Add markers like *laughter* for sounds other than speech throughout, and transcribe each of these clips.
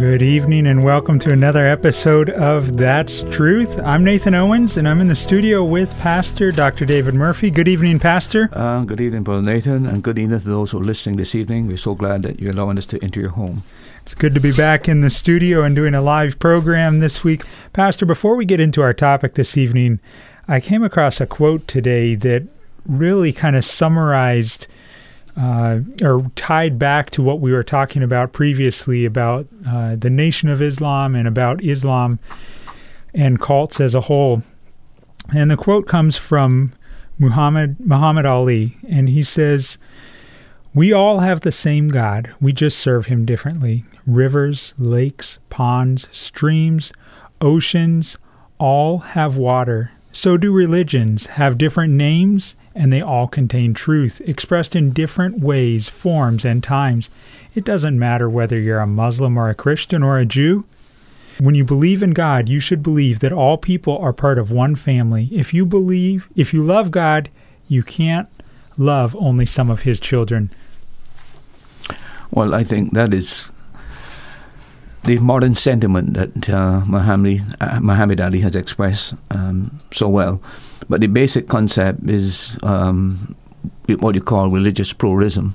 Good evening and welcome to another episode of That's Truth. I'm Nathan Owens and I'm in the studio with Pastor Dr. David Murphy. Good evening, Pastor. Uh, good evening, Brother Nathan, and good evening to those who are listening this evening. We're so glad that you're allowing us to enter your home. It's good to be back in the studio and doing a live program this week. Pastor, before we get into our topic this evening, I came across a quote today that really kind of summarized uh, or tied back to what we were talking about previously about uh, the Nation of Islam and about Islam and cults as a whole. And the quote comes from Muhammad Muhammad Ali, and he says, "We all have the same God. We just serve him differently. Rivers, lakes, ponds, streams, oceans, all have water. So do religions have different names and they all contain truth, expressed in different ways, forms, and times. It doesn't matter whether you're a Muslim or a Christian or a Jew. When you believe in God, you should believe that all people are part of one family. If you believe, if you love God, you can't love only some of his children. Well, I think that is the modern sentiment that uh, Muhammad, uh, Muhammad Ali has expressed um, so well. But the basic concept is um, what you call religious pluralism,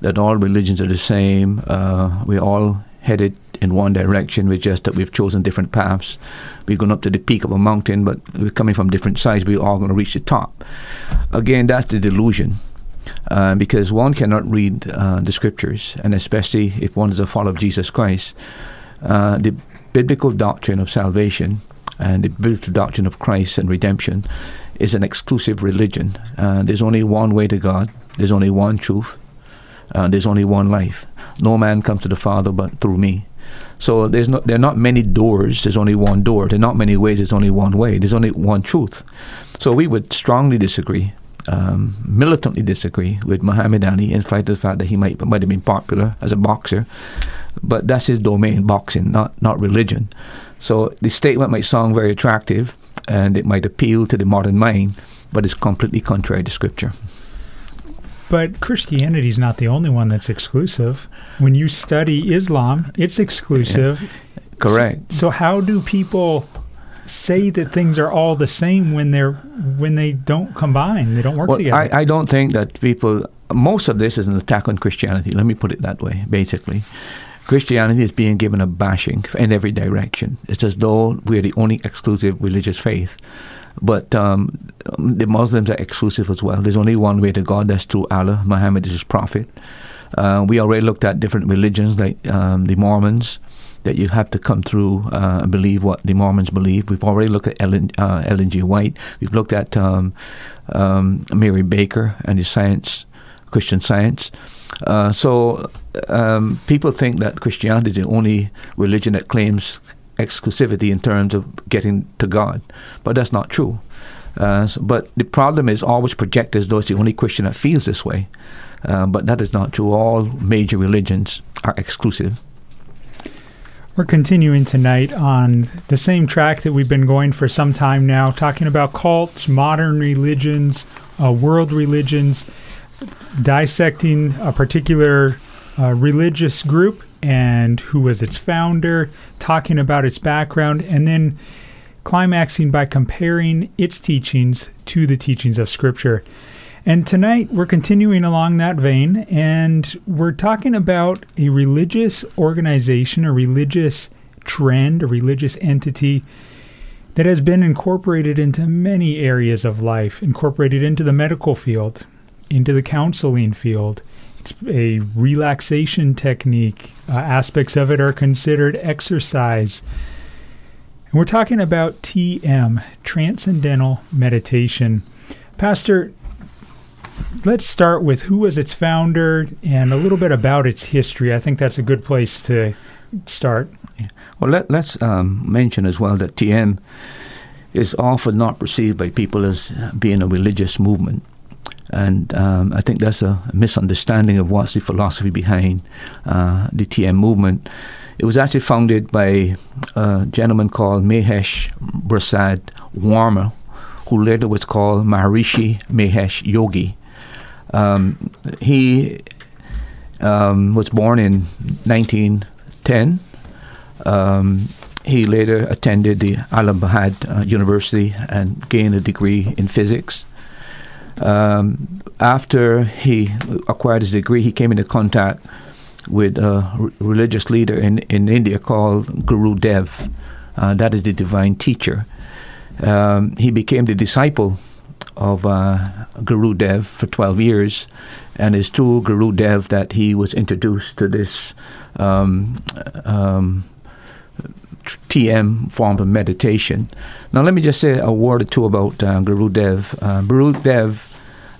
that all religions are the same. Uh, we're all headed in one direction. We're just that we've chosen different paths. We've gone up to the peak of a mountain, but we're coming from different sides. We're all going to reach the top. Again, that's the delusion. Uh, because one cannot read uh, the scriptures, and especially if one is a follower of Jesus Christ, uh, the biblical doctrine of salvation and the biblical doctrine of Christ and redemption is an exclusive religion. Uh, there's only one way to God. There's only one truth. Uh, there's only one life. No man comes to the Father but through me. So there's not there are not many doors. There's only one door. There are not many ways. There's only one way. There's only one truth. So we would strongly disagree, um, militantly disagree with Muhammad Ali, in spite of the fact that he might might have been popular as a boxer, but that's his domain, boxing, not not religion. So the statement might sound very attractive and it might appeal to the modern mind, but it's completely contrary to Scripture. But Christianity is not the only one that's exclusive. When you study Islam, it's exclusive. Yeah. Correct. So, so, how do people say that things are all the same when they're when they don't combine? They don't work well, together. I, I don't think that people. Most of this is an attack on Christianity. Let me put it that way. Basically, Christianity is being given a bashing in every direction. It's as though we're the only exclusive religious faith. But um, the Muslims are exclusive as well. There's only one way to God, that's through Allah. Muhammad is his prophet. Uh, we already looked at different religions like um, the Mormons, that you have to come through uh, believe what the Mormons believe. We've already looked at Ellen, uh, Ellen G. White. We've looked at um, um, Mary Baker and the science, Christian science. Uh, so um, people think that Christianity is the only religion that claims exclusivity in terms of getting to God, but that's not true. Uh, so, but the problem is always projected as though it's the only Christian that feels this way. Uh, but that is not true. All major religions are exclusive. We're continuing tonight on the same track that we've been going for some time now, talking about cults, modern religions, uh, world religions, dissecting a particular uh, religious group and who was its founder, talking about its background, and then climaxing by comparing its teachings to the teachings of Scripture. And tonight we're continuing along that vein, and we're talking about a religious organization, a religious trend, a religious entity that has been incorporated into many areas of life, incorporated into the medical field, into the counseling field. It's a relaxation technique. Uh, aspects of it are considered exercise. And we're talking about TM, Transcendental Meditation. Pastor, let's start with who was its founder and a little bit about its history. I think that's a good place to start. Yeah. Well, let, us um, mention as well that TM is often not perceived by people as being a religious movement. And um, I think that's a misunderstanding of what's the philosophy behind uh, the TM movement. It was actually founded by a gentleman called Mahesh Prasad Varma, who later was called Maharishi Mahesh Yogi. Um, he um, was born in 1910. Um, he later attended the Allahabad uh, University and gained a degree in physics. Um, after he acquired his degree, he came into contact with a r- religious leader in, in India called Guru Dev. Uh, that is the divine teacher. Um, he became the disciple of uh, Guru Dev for 12 years, and it's through Guru Dev that he was introduced to this um, um, TM form of meditation. Now, let me just say a word or two about uh, Guru Dev. Uh, Guru Dev,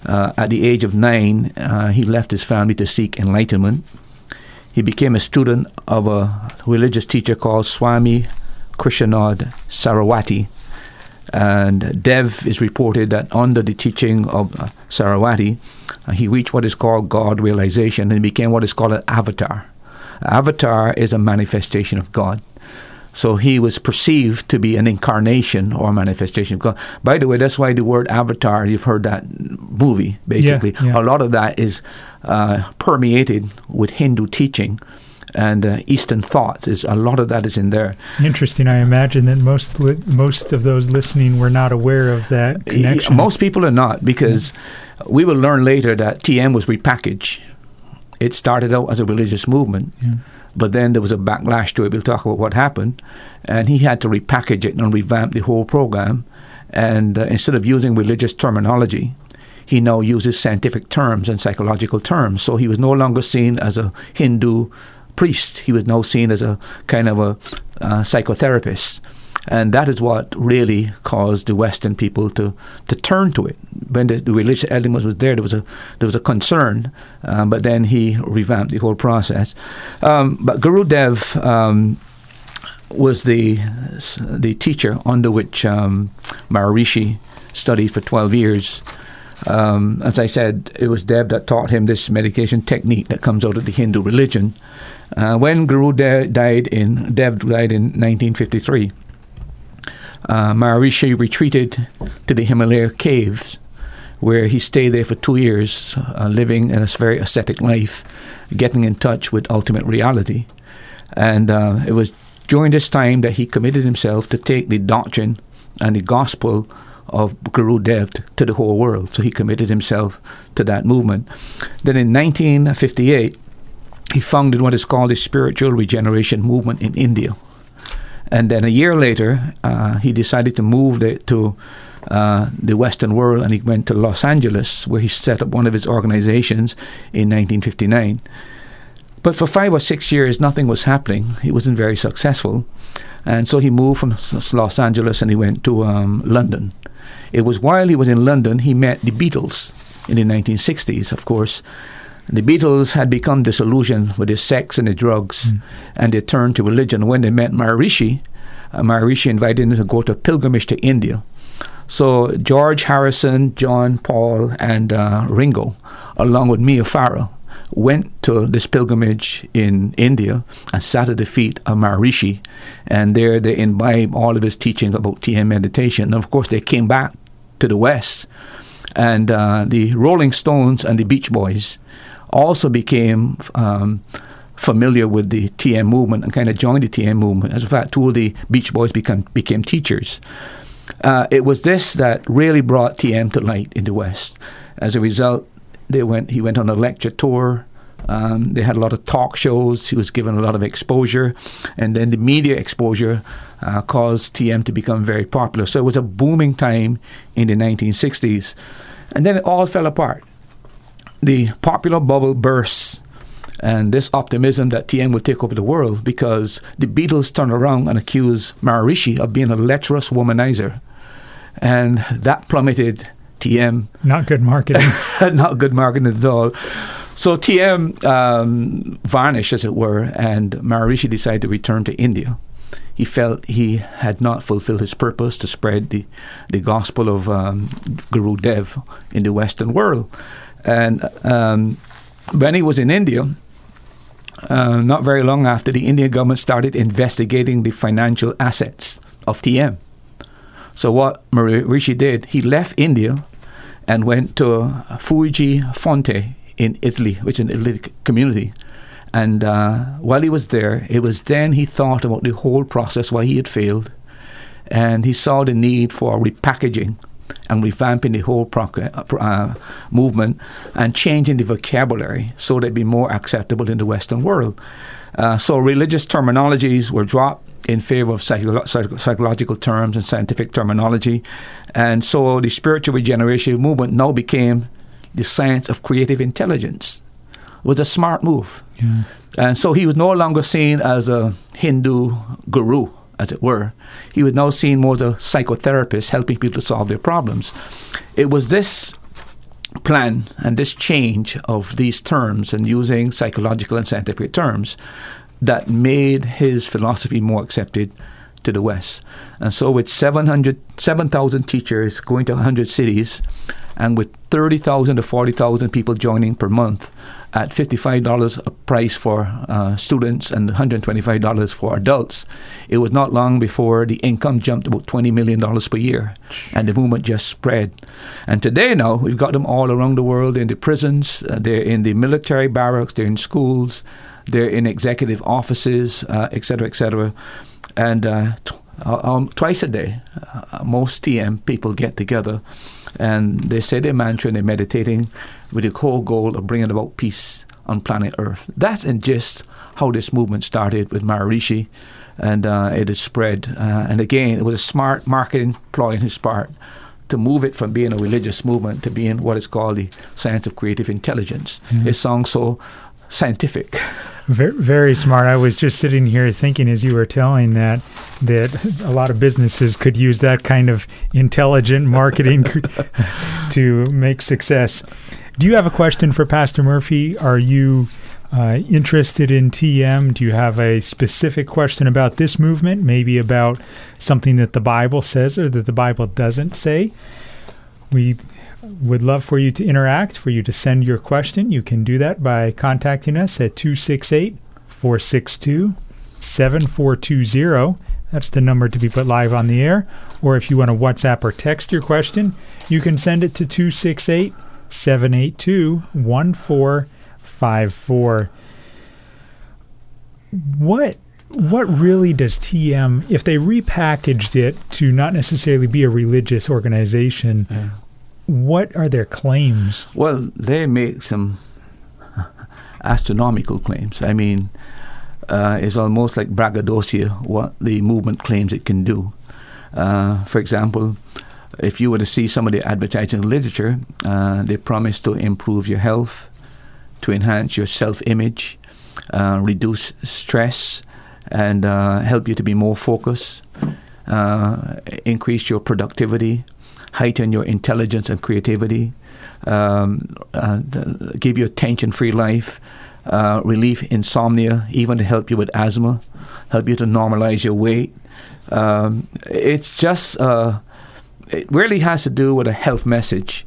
uh, at the age of nine, uh, he left his family to seek enlightenment. He became a student of a religious teacher called Swami Krishnanand Saraswati. And Dev is reported that under the teaching of uh, Saraswati, uh, he reached what is called God realization and became what is called an avatar. Avatar is a manifestation of God. So he was perceived to be an incarnation or manifestation of God. By the way, that's why the word avatar, you've heard that movie, basically. Yeah, yeah. A lot of that is uh, permeated with Hindu teaching and uh, Eastern thoughts. Is a lot of that is in there. Interesting. I imagine that most li- most of those listening were not aware of that connection. Most people are not because yeah. we will learn later that TM was repackaged. It started out as a religious movement. But then there was a backlash to it. We'll talk about what happened. And he had to repackage it and revamp the whole program. And uh, instead of using religious terminology, he now uses scientific terms and psychological terms. So he was no longer seen as a Hindu priest. He was now seen as a kind of a psychotherapist. And that is what really caused the Western people to, to turn to it. When the, the religious element was there, there was a there was a concern, um, but then he revamped the whole process. Um, but Guru Dev um, was the the teacher under which um, Maharishi studied for twelve years. Um, as I said, it was Dev that taught him this medication technique that comes out of the Hindu religion. Uh, when Guru De- died in Dev died in 1953 uh, Maharishi retreated to the Himalaya caves, where he stayed there for two years, uh, living in a very ascetic life, getting in touch with ultimate reality. And uh, it was during this time that he committed himself to take the doctrine and the gospel of Guru Dev to the whole world. So he committed himself to that movement. Then in 1958, he founded what is called the Spiritual Regeneration Movement in India. And then a year later, uh, he decided to move the, to uh, the Western world and he went to Los Angeles, where he set up one of his organizations in 1959. But for five or six years, nothing was happening. He wasn't very successful. And so he moved from Los Angeles and he went to um, London. It was while he was in London he met the Beatles in the 1960s, of course. The Beatles had become disillusioned with the sex and the drugs, mm. and they turned to religion. When they met Maharishi, uh, Maharishi invited them to go to a pilgrimage to India. So George Harrison, John Paul, and uh, Ringo, along with Mia Farrow, went to this pilgrimage in India and sat at the feet of Maharishi, and there they imbibed all of his teachings about TM meditation. And of course, they came back to the West, and uh, the Rolling Stones and the Beach Boys also became um, familiar with the TM movement and kind of joined the TM movement. As a fact, two of the Beach Boys become, became teachers. Uh, it was this that really brought TM to light in the West. As a result, they went. He went on a lecture tour Um, they had a lot of talk shows. He was given a lot of exposure, and then the media exposure uh, caused TM to become very popular. So it was a booming time in the 1960s, and then it all fell apart. The popular bubble burst, and this optimism that TM would take over the world because the Beatles turned around and accused Maharishi of being a lecherous womanizer, and that plummeted TM. Not good marketing. *laughs* not good marketing at all. So TM um, vanished, as it were, and Maharishi decided to return to India. He felt he had not fulfilled his purpose to spread the, the gospel of um, Guru Dev in the Western world. And um, when he was in India, uh, not very long after, the Indian government started investigating the financial assets of TM. So what Maharishi did, he left India and went to Fiuggi Fonte in Italy, which is an Italy community. And uh, while he was there, it was then he thought about the whole process, why he had failed, and he saw the need for repackaging and revamping the whole uh, movement and changing the vocabulary so it'd be more acceptable in the Western world. Uh, so religious terminologies were dropped in favor of psycho- psychological terms and scientific terminology. And so the spiritual regeneration movement now became the science of creative intelligence. Was a smart move. Yeah. And so he was no longer seen as a Hindu guru, as it were. He was now seen more as a psychotherapist helping people to solve their problems. It was this plan and this change of these terms and using psychological and scientific terms that made his philosophy more accepted to the West. And so, with 700, 7,000 teachers going to 100 cities, and with 30,000 to 40,000 people joining per month, at $55 a price for uh, students and $125 for adults, it was not long before the income jumped about $20 million per year and the movement just spread. And today, now, we've got them all around the world in the prisons, uh, they're in the military barracks, they're in schools, they're in executive offices, uh, et cetera, et cetera. And uh, t- uh, um, twice a day, uh, most TM people get together and they say their mantra and they're meditating with the core goal of bringing about peace on planet Earth. That's in just how this movement started with Maharishi, and uh, it has spread. Uh, and again, it was a smart marketing ploy on his part to move it from being a religious movement to being what is called the science of creative intelligence. Mm-hmm. It sounds so scientific. *laughs* Very, very smart. I was just sitting here thinking as you were telling that that a lot of businesses could use that kind of intelligent marketing *laughs* to make success. Do you have a question for Pastor Murphy? Are you uh, interested in TM? Do you have a specific question about this movement? Maybe about something that the Bible says or that the Bible doesn't say? We would love for you to interact, for you to send your question. You can do that by contacting us at 268 462 7420. That's the number to be put live on the air. Or if you want to WhatsApp or text your question, you can send it to 268 782 1454. What what really does TM, if they repackaged it to not necessarily be a religious organization, yeah. What are their claims? Well, they make some astronomical claims. I mean, uh, it's almost like braggadocio what the movement claims it can do. Uh, for example, if you were to see some of the advertising literature, uh, they promise to improve your health, to enhance your self image, uh, reduce stress, and uh, help you to be more focused, uh, increase your productivity, heighten your intelligence and creativity, um, uh, give you a tension free life. Uh, relieve insomnia, even to help you with asthma, help you to normalize your weight. Um, it's just it really has to do with a health message.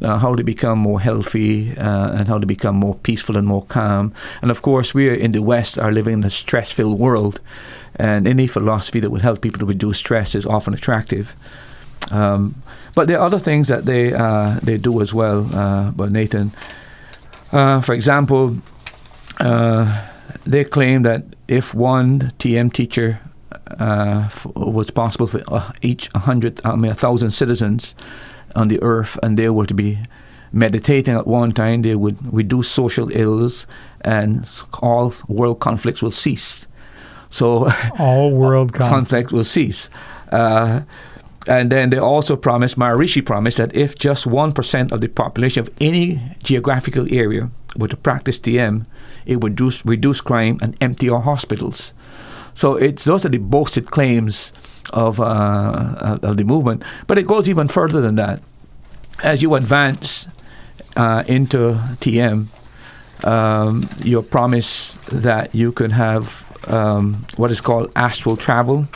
Uh, how to become more healthy uh, and how to become more peaceful and more calm. And of course, we in the West are living in a stress filled world, and any philosophy that would help people to reduce stress is often attractive. Um, but there are other things that they uh, they do as well. Uh, but Nathan, uh, for example, uh, they claim that if one TM teacher uh, was possible for uh, each hundred, I mean, a thousand citizens on the earth, and they were to be meditating at one time, they would reduce social ills and all world conflicts will cease. So all world *laughs* conflict, conflict will cease. Uh, and then they also promised, Maharishi promised, that if just 1% of the population of any geographical area were to practice TM, it would reduce, reduce crime and empty our hospitals. So it's those are the boasted claims of, uh, of the movement. But it goes even further than that. As you advance uh, into TM, um, you're promised that you can have um, what is called astral travel.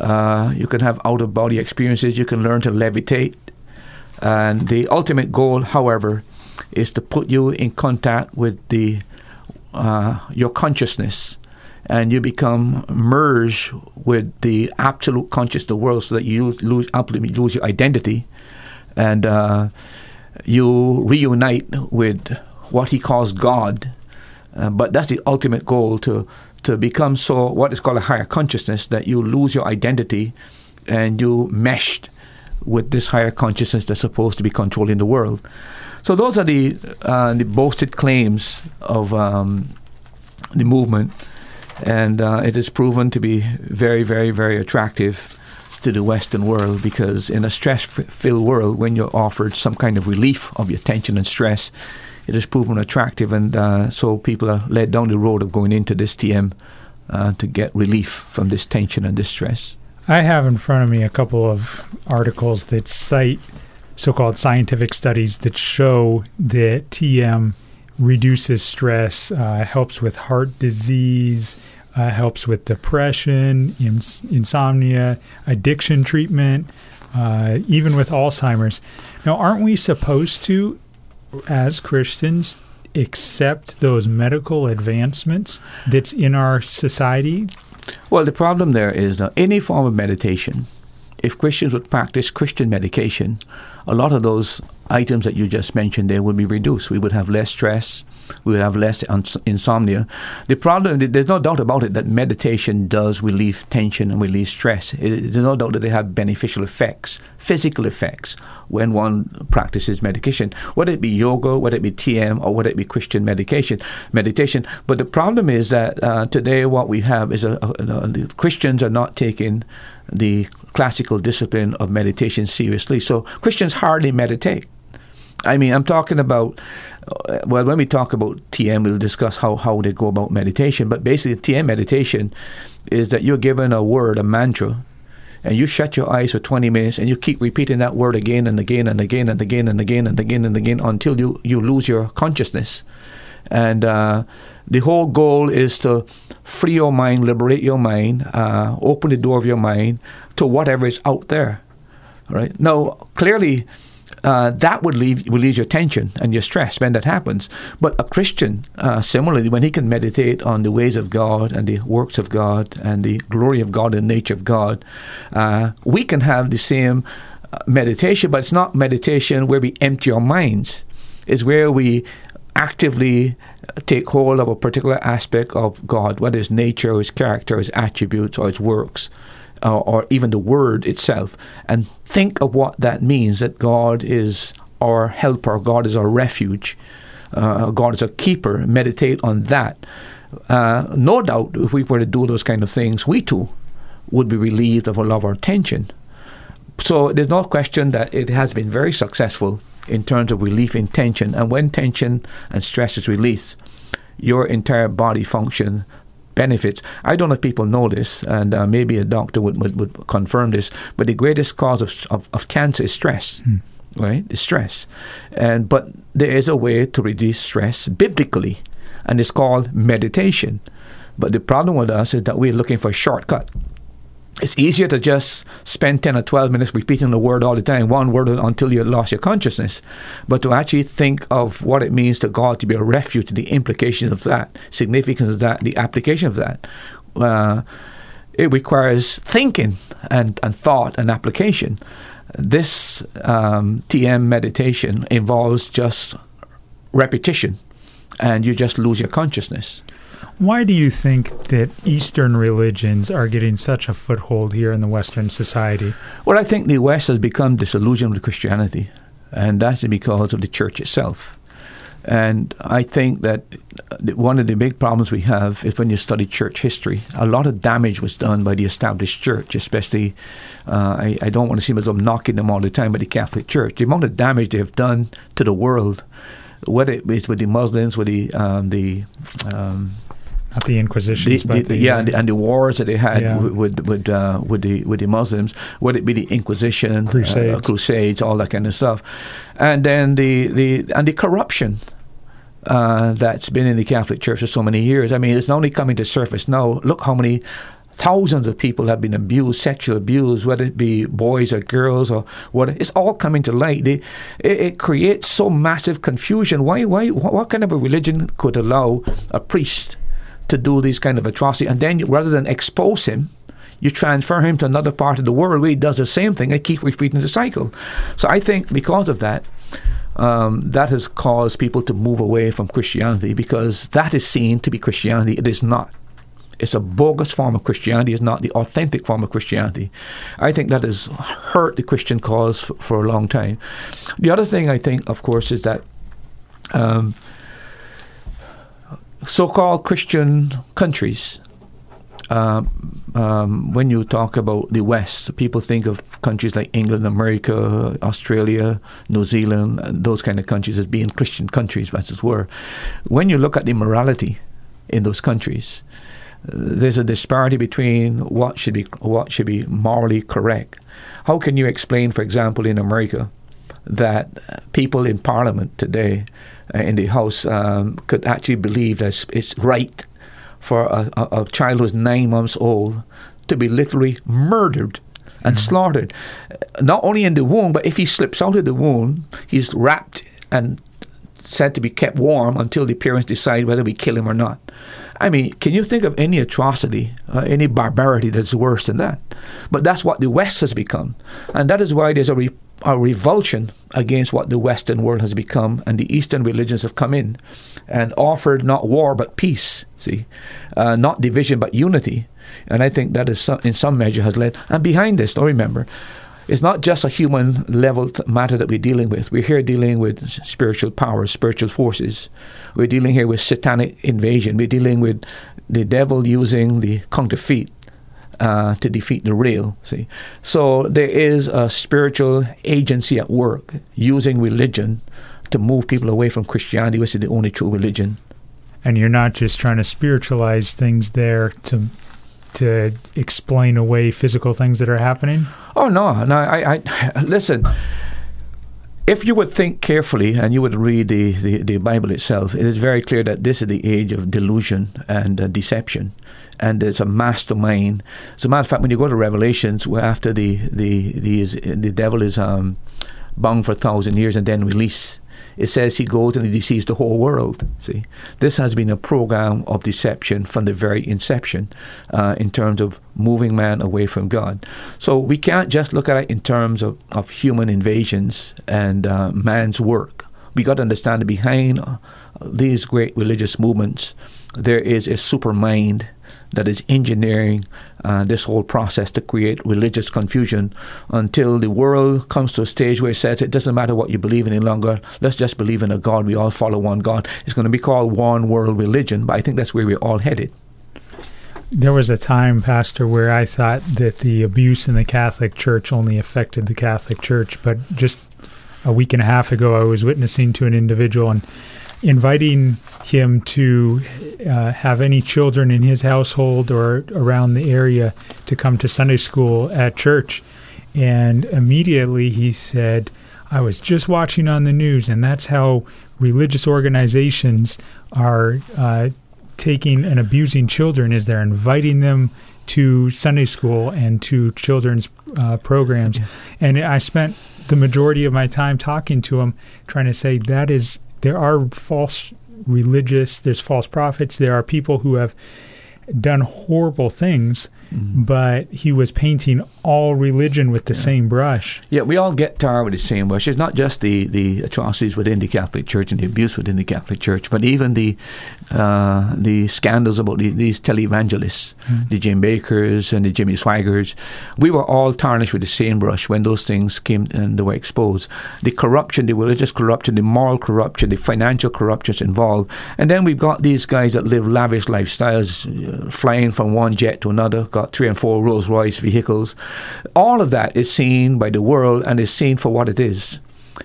Uh, you can have out of body experiences. You can learn to levitate. And the ultimate goal, however, is to put you in contact with the uh, your consciousness, and you become merged with the absolute conscious the world, so that you lose lose your identity, and uh, you reunite with what he calls God. Uh, but that's the ultimate goal to to become so what is called a higher consciousness that you lose your identity and you meshed with this higher consciousness that's supposed to be controlling the world. So those are the uh, the boasted claims of um, the movement, and uh, it is proven to be very, very, very attractive to the Western world because in a stress-filled world, when you're offered some kind of relief of your tension and stress, it has proven attractive, and uh, so people are led down the road of going into this TM uh, to get relief from this tension and distress. I have in front of me a couple of articles that cite so-called scientific studies that show that TM reduces stress, uh, helps with heart disease, uh, helps with depression, ins- insomnia, addiction treatment, uh, even with Alzheimer's. Now, aren't we supposed to as Christians accept those medical advancements that's in our society? Well, the problem there is that any form of meditation, if Christians would practice Christian medication, a lot of those items that you just mentioned there would be reduced. We would have less stress, we would have less insomnia. The problem, there's no doubt about it, that meditation does relieve tension and relieve stress. There's no doubt that they have beneficial effects, physical effects, when one practices medication, whether it be yoga, whether it be TM, or whether it be Christian medication, meditation. But the problem is that uh, today what we have is a, a, a, Christians are not taking the classical discipline of meditation seriously. So Christians hardly meditate. I mean, I'm talking about, uh, well, when we talk about TM, we'll discuss how, how they go about meditation. But basically, TM meditation is that you're given a word, a mantra, and you shut your eyes for 20 minutes and you keep repeating that word again and again and again and again and again and again and again until you, you lose your consciousness. And uh, the whole goal is to free your mind, liberate your mind, uh, open the door of your mind to whatever is out there. Right now, clearly, uh, that would leave leave your tension and your stress when that happens. But a Christian, uh, similarly, when he can meditate on the ways of God and the works of God and the glory of God and nature of God, uh, we can have the same uh, meditation. But it's not meditation where we empty our minds. It's where we actively take hold of a particular aspect of God, whether it's nature, or His character, or His attributes, or His works uh, or even the word itself, and think of what that means that God is our helper, God is our refuge, uh, God is our keeper. Meditate on that. Uh, no doubt, if we were to do those kind of things, we too would be relieved of a lot of our tension. So there's no question that it has been very successful in terms of relief in tension. And when tension and stress is released, your entire body function benefits. I don't know if people know this, and uh, maybe a doctor would, would, would, confirm this, but the greatest cause of, of, of cancer is stress. Mm. Right, it's stress, and but there is a way to reduce stress biblically, and it's called meditation. But the problem with us is that we're looking for a shortcut it's easier to just spend 10 or 12 minutes repeating the word all the time, one word until you lost your consciousness. But to actually think of what it means to God to be a refuge, the implications of that, significance of that, the application of that, uh, it requires thinking and, and thought and application. This um, TM meditation involves just repetition, and you just lose your consciousness. Why do you think that Eastern religions are getting such a foothold here in the Western society? Well, I think the West has become disillusioned with Christianity. and that's because of the church itself. And I think that one of the big problems we have is when you study church history, a lot of damage was done by the established church, especially, uh, I, I, don't want to seem as though I'm knocking them all the time, but the Catholic Church. The amount of damage they have done to the world, whether it's with the Muslims, with the, um, the um, not the Inquisitions, the, but the, the, yeah, uh, and the, and the wars that they had Yeah. with with uh, with the with the Muslims, whether it be the Inquisition, Crusades. uh, Crusades, all that kind of stuff, and then the, the and the corruption uh, that's been in the Catholic Church for so many years. I mean, it's not only coming to surface now. Look how many thousands of people have been abused, sexual abused, whether it be boys or girls or what. It's all coming to light. They, it, it creates so massive confusion. Why? Why? What, what kind of a religion could allow a priest to do these kind of atrocity, and then rather than expose him? You transfer him to another part of the world where he does the same thing and keep repeating the cycle. So I think because of that, um, that has caused people to move away from Christianity because that is seen to be Christianity. It is not. It's a bogus form of Christianity. It's not the authentic form of Christianity. I think that has hurt the Christian cause f- for a long time. The other thing I think, of course, is that um, so-called Christian countries. Um, um, when you talk about the West, people think of countries like England, America, Australia, New Zealand, those kind of countries as being Christian countries, as it were. When you look at the morality in those countries, uh, there's a disparity between what should be what should be morally correct. How can you explain, for example, in America, that uh, people in Parliament today, uh, in the House, um, could actually believe that it's, it's right for a, a, a child who's nine months old to be literally murdered and slaughtered, Uh, not only in the womb, but if he slips out of the womb, he's wrapped and said to be kept warm until the parents decide whether we kill him or not. I mean, can you think of any atrocity, uh, any barbarity that's worse than that? But that's what the West has become. And that is why there's a, re- a revulsion against what the Western world has become, and the Eastern religions have come in and offered not war but peace, see, uh, not division but unity. And I think that is some, in some measure has led. And behind this, don't remember, it's not just a human level matter that we're dealing with. We're here dealing with spiritual powers, spiritual forces. We're dealing here with satanic invasion. We're dealing with the devil using the counterfeit uh, to defeat the real. See, so there is a spiritual agency at work using religion to move people away from Christianity, which is the only true religion. and you're not just trying to spiritualize things there to to explain away physical things that are happening. Oh no, no. I, I *sighs* listen. If you would think carefully and you would read the, the, the Bible itself, it is very clear that this is the age of delusion and uh, deception, and it's a mastermind. As a matter of fact, when you go to Revelations, where after the the the, is, the devil is um, bound for a thousand years and then released, it says he goes and he deceives the whole world. See, this has been a program of deception from the very inception, uh, in terms of moving man away from God. So we can't just look at it in terms of, of human invasions and uh, man's work. We got to understand that behind uh, these great religious movements, there is a super mind that is engineering uh, this whole process to create religious confusion until the world comes to a stage where it says it doesn't matter what you believe in any longer. Let's just believe in a God. We all follow one God. It's going to be called one world religion, but I think that's where we're all headed. There was a time, Pastor, where I thought that the abuse in the Catholic Church only affected the Catholic Church, but just a week and a half ago, I was witnessing to an individual and inviting him to uh, have any children in his household or around the area to come to Sunday school at church. And immediately he said, I was just watching on the news, and that's how religious organizations are uh, taking and abusing children is they're inviting them to Sunday school and to children's uh, programs. And I spent the majority of my time talking to him, trying to say that is there are false religious, there's false prophets, there are people who have done horrible things, mm-hmm. but he was painting all religion with the yeah. same brush. Yeah, we all get tarred with the same brush. It's not just the, the atrocities within the Catholic Church and the abuse within the Catholic Church, but even the uh, the scandals about the, these televangelists, mm-hmm. the Jim Bakers and the Jimmy Swaggarts. We were all tarnished with the same brush when those things came and they were exposed. The corruption, the religious corruption, the moral corruption, the financial corruption involved. And then we've got these guys that live lavish lifestyles, uh, flying from one jet to another, got three and four Rolls Royce vehicles. All of that is seen by the world and is seen for what it is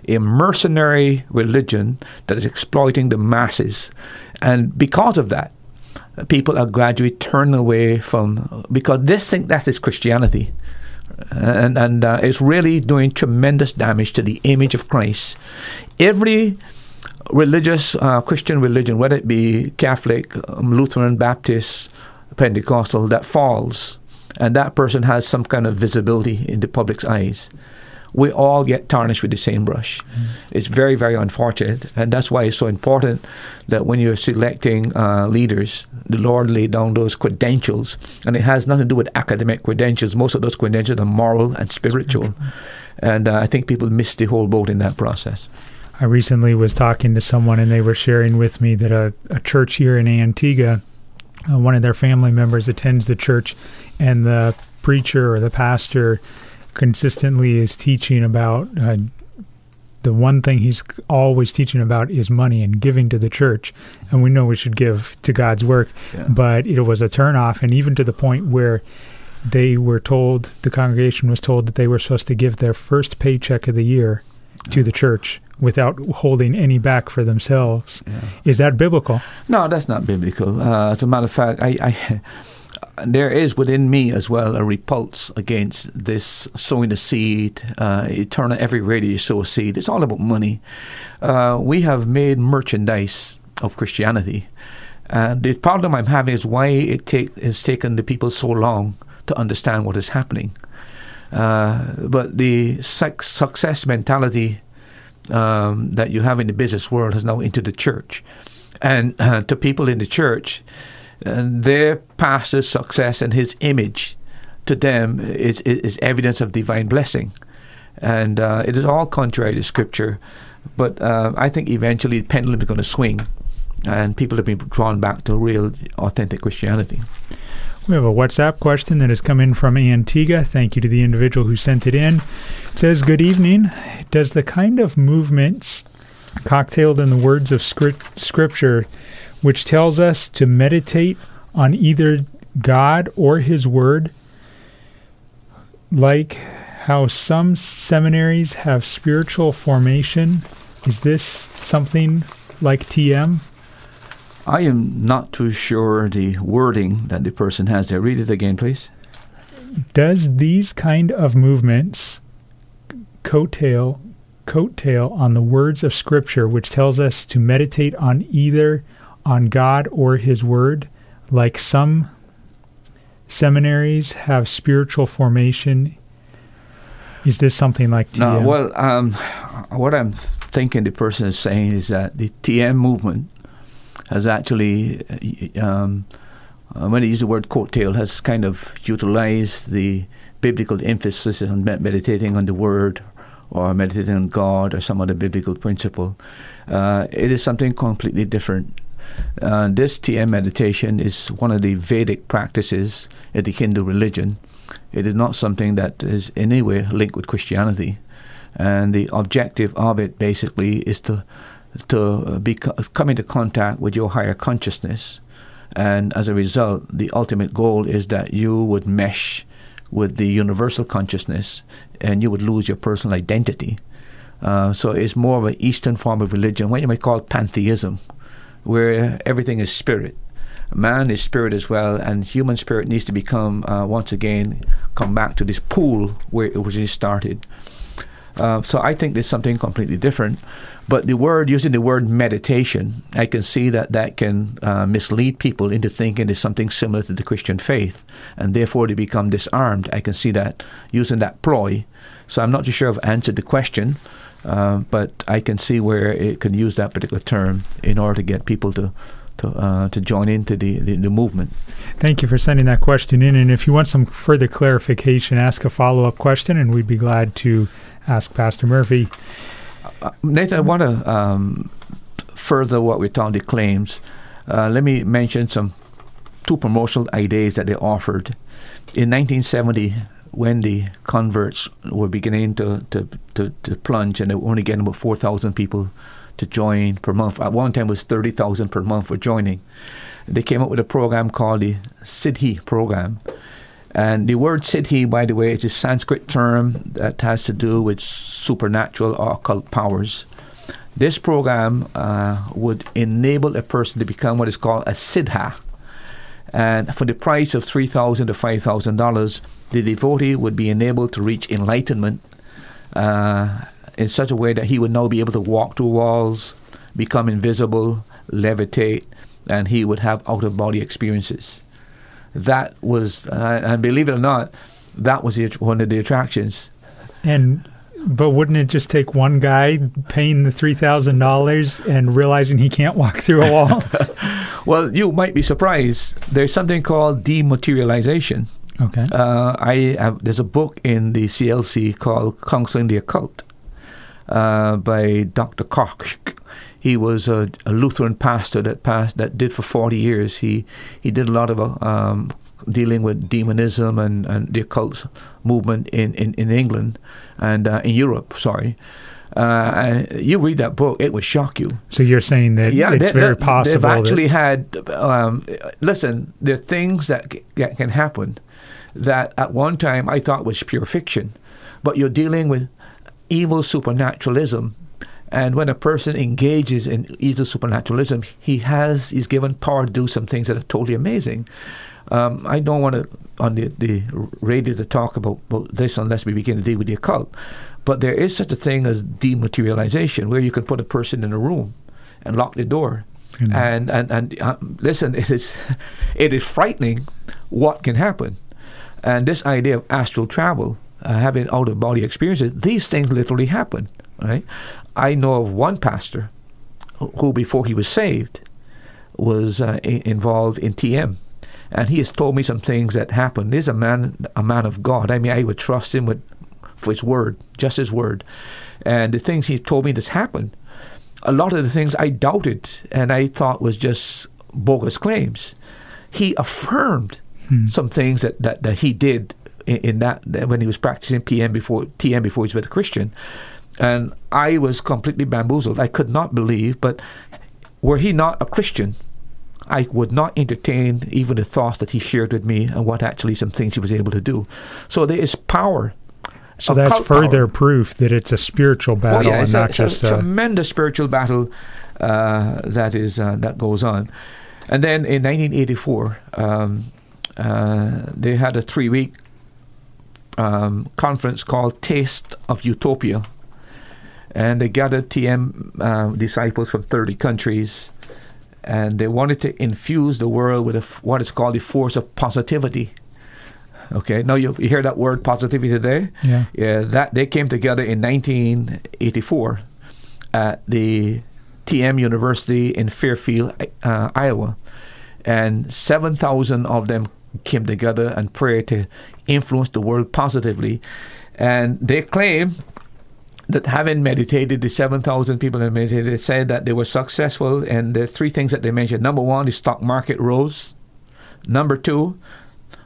a mercenary religion that is exploiting the masses. And because of that, people are gradually turning away from, because they think that is Christianity. And, and uh, it's really doing tremendous damage to the image of Christ. Every religious, uh, Christian religion, whether it be Catholic, um, Lutheran, Baptist, Pentecostal, that falls, and that person has some kind of visibility in the public's eyes. We all get tarnished with the same brush. Mm. It's very, very unfortunate, and that's why it's so important that when you're selecting uh, leaders, the Lord laid down those credentials, and it has nothing to do with academic credentials. Most of those credentials are moral and spiritual, mm-hmm. and uh, I think people miss the whole boat in that process. I recently was talking to someone and they were sharing with me that a, a church here in Antigua, uh, one of their family members attends the church, and the preacher or the pastor consistently is teaching about uh, the one thing he's always teaching about is money and giving to the church. And we know we should give to God's work, yeah. but it was a turnoff, and even to the point where they were told, the congregation was told that they were supposed to give their first paycheck of the year to the church without holding any back for themselves. Yeah. Is that biblical? No, that's not biblical. Uh, as a matter of fact, I, I *laughs* there is within me as well a repulse against this sowing the seed. Uh, turn every radio, you sow a seed. It's all about money. Uh, we have made merchandise of Christianity. And the problem I'm having is why it take, has taken the people so long to understand what is happening. Uh, but the success mentality um, that you have in the business world has now entered the church. And uh, to people in the church, and their pastor's success and his image to them is, is evidence of divine blessing. And uh, it is all contrary to Scripture. But uh, I think eventually the pendulum is going to swing, and people have been drawn back to real, authentic Christianity. We have a WhatsApp question that has come in from Antigua. Thank you to the individual who sent it in. It says, Good evening. Does the kind of movements cocktailed in the words of script, Scripture which tells us to meditate on either God or His Word, like how some seminaries have spiritual formation. Is this something like TM? I am not too sure the wording that the person has there. Read it again, please. Does these kind of movements coattail coattail on the words of Scripture, which tells us to meditate on either on God or His Word, like some seminaries have spiritual formation. Is this something like TM? No, well, um, what I'm thinking the person is saying is that the TM movement has actually, um, uh, when I use the word coattail, has kind of utilized the biblical emphasis on meditating on the Word or meditating on God or some other biblical principle. Uh, it is something completely different. Uh, this TM meditation is one of the Vedic practices in the Hindu religion. It is not something that is in any way linked with Christianity. And the objective of it basically is to to be, come into contact with your higher consciousness. And as a result, the ultimate goal is that you would mesh with the universal consciousness and you would lose your personal identity. Uh, so it's more of an Eastern form of religion, what you might call pantheism, where everything is spirit. Man is spirit as well, and human spirit needs to become uh, once again come back to this pool where it originally started. Uh, so I think there's something completely different. But the word, using the word meditation, I can see that that can uh, mislead people into thinking it's something similar to the Christian faith, and therefore they become disarmed. I can see that using that ploy. So I'm not too sure I've answered the question. Uh, but I can see where it can use that particular term in order to get people to to uh, to join into the, the, the movement. Thank you for sending that question in. And if you want some further clarification, ask a follow up question, and we'd be glad to ask Pastor Murphy. Uh, Nathan, I want to um, further what we talking the claims. Uh, let me mention some two promotional ideas that they offered in 1970 when the converts were beginning to, to, to, to plunge and they were only getting about 4,000 people to join per month. At one time, it was 30,000 per month for joining. They came up with a program called the Siddhi program. And the word Siddhi, by the way, is a Sanskrit term that has to do with supernatural or occult powers. This program uh, would enable a person to become what is called a Siddha. And for the price of $3,000 to $5,000, the devotee would be enabled to reach enlightenment uh, in such a way that he would now be able to walk through walls, become invisible, levitate, and he would have out of body experiences. That was, uh, and believe it or not, that was the, one of the attractions. And but wouldn't it just take one guy paying the three thousand dollars and realizing he can't walk through a wall? *laughs* *laughs* well, you might be surprised. There's something called dematerialization. Okay. Uh, I have, there's a book in the CLC called Counseling the Occult uh, by Dr. Koch. He was a, a, Lutheran pastor that passed that did for 40 years. He he did a lot of um, dealing with demonism and, and the occult movement in, in, in England and uh, in Europe. Sorry. Uh, and you read that book, it would shock you. So you're saying that yeah, it's very possible. They've actually had. Um, listen, there are things that, that can happen that at one time I thought was pure fiction, but you're dealing with evil supernaturalism. And when a person engages in evil supernaturalism, he has he's given power to do some things that are totally amazing. Um, I don't want to on the, the radio to talk about, about this unless we begin to deal with the occult. But there is such a thing as dematerialization, where you can put a person in a room and lock the door. And and and uh, listen, it is *laughs* it is frightening what can happen. And this idea of astral travel, uh, having out of body experiences, these things literally happen. Right? I know of one pastor who, before he was saved, was uh, involved in TM, and he has told me some things that happened. He's a man, a man of God. I mean, I would trust him with for his word, just his word, and the things he told me that's happened. A lot of the things I doubted and I thought was just bogus claims. He affirmed hmm. some things that, that, that he did in, in that, when he was practicing PM before TM before he was with a Christian, and I was completely bamboozled. I could not believe, but were he not a Christian, I would not entertain even the thoughts that he shared with me and what actually some things he was able to do. So there is power. So that's further power. proof that it's a spiritual battle well, yeah, and not a, just a, a tremendous spiritual battle uh, that is uh, that goes on. And then in 1984, um, uh, they had a three week um, conference called Taste of Utopia. And they gathered TM uh, disciples from 30 countries. And they wanted to infuse the world with what is called the force of positivity. Okay, now you, you hear that word positivity today? Yeah. Yeah, that they came together in 1984 at the TM University in Fairfield, uh, Iowa. And 7,000 of them came together and prayed to influence the world positively. And they claim that having meditated, the 7,000 people that meditated, said that they were successful. And the three things that they mentioned number one, the stock market rose. Number two,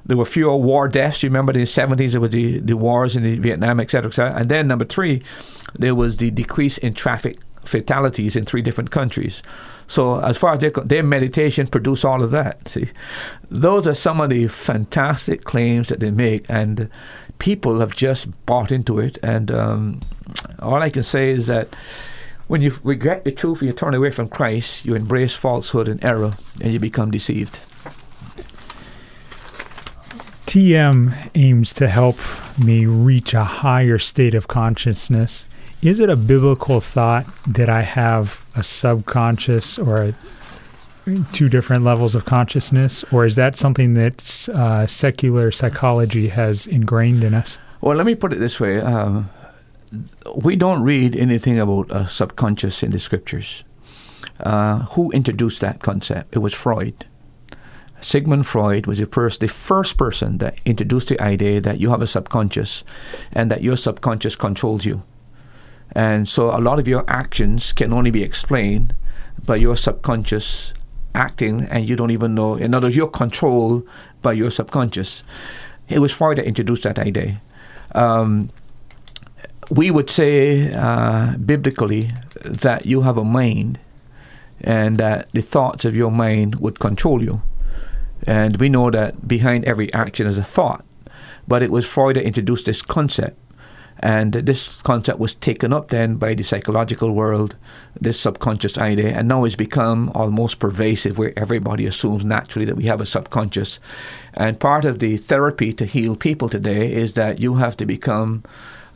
there were fewer war deaths. You remember in the 70s, there was the, the wars in the Vietnam, et cetera, et cetera. And then number three, there was the decrease in traffic fatalities in three different countries. So as far as their, their meditation produced all of that. See, those are some of the fantastic claims that they make, and people have just bought into it. And um, all I can say is that when you regret the truth and you turn away from Christ, you embrace falsehood and error, and you become deceived. TM aims to help me reach a higher state of consciousness is it a biblical thought that I have a subconscious or a, two different levels of consciousness, or is that something that uh, secular psychology has ingrained in us? Well, let me put it this way: um, we don't read anything about a subconscious in the scriptures. Uh, who introduced that concept? It was Freud. Sigmund Freud was the first, the first person that introduced the idea that you have a subconscious and that your subconscious controls you. And so a lot of your actions can only be explained by your subconscious acting, and you don't even know. In other words, you're controlled by your subconscious. It was Freud that introduced that idea. Um, we would say uh, biblically that you have a mind and that the thoughts of your mind would control you. And we know that behind every action is a thought. But it was Freud that introduced this concept. And this concept was taken up then by the psychological world, this subconscious idea, and now it's become almost pervasive where everybody assumes naturally that we have a subconscious. And part of the therapy to heal people today is that you have to become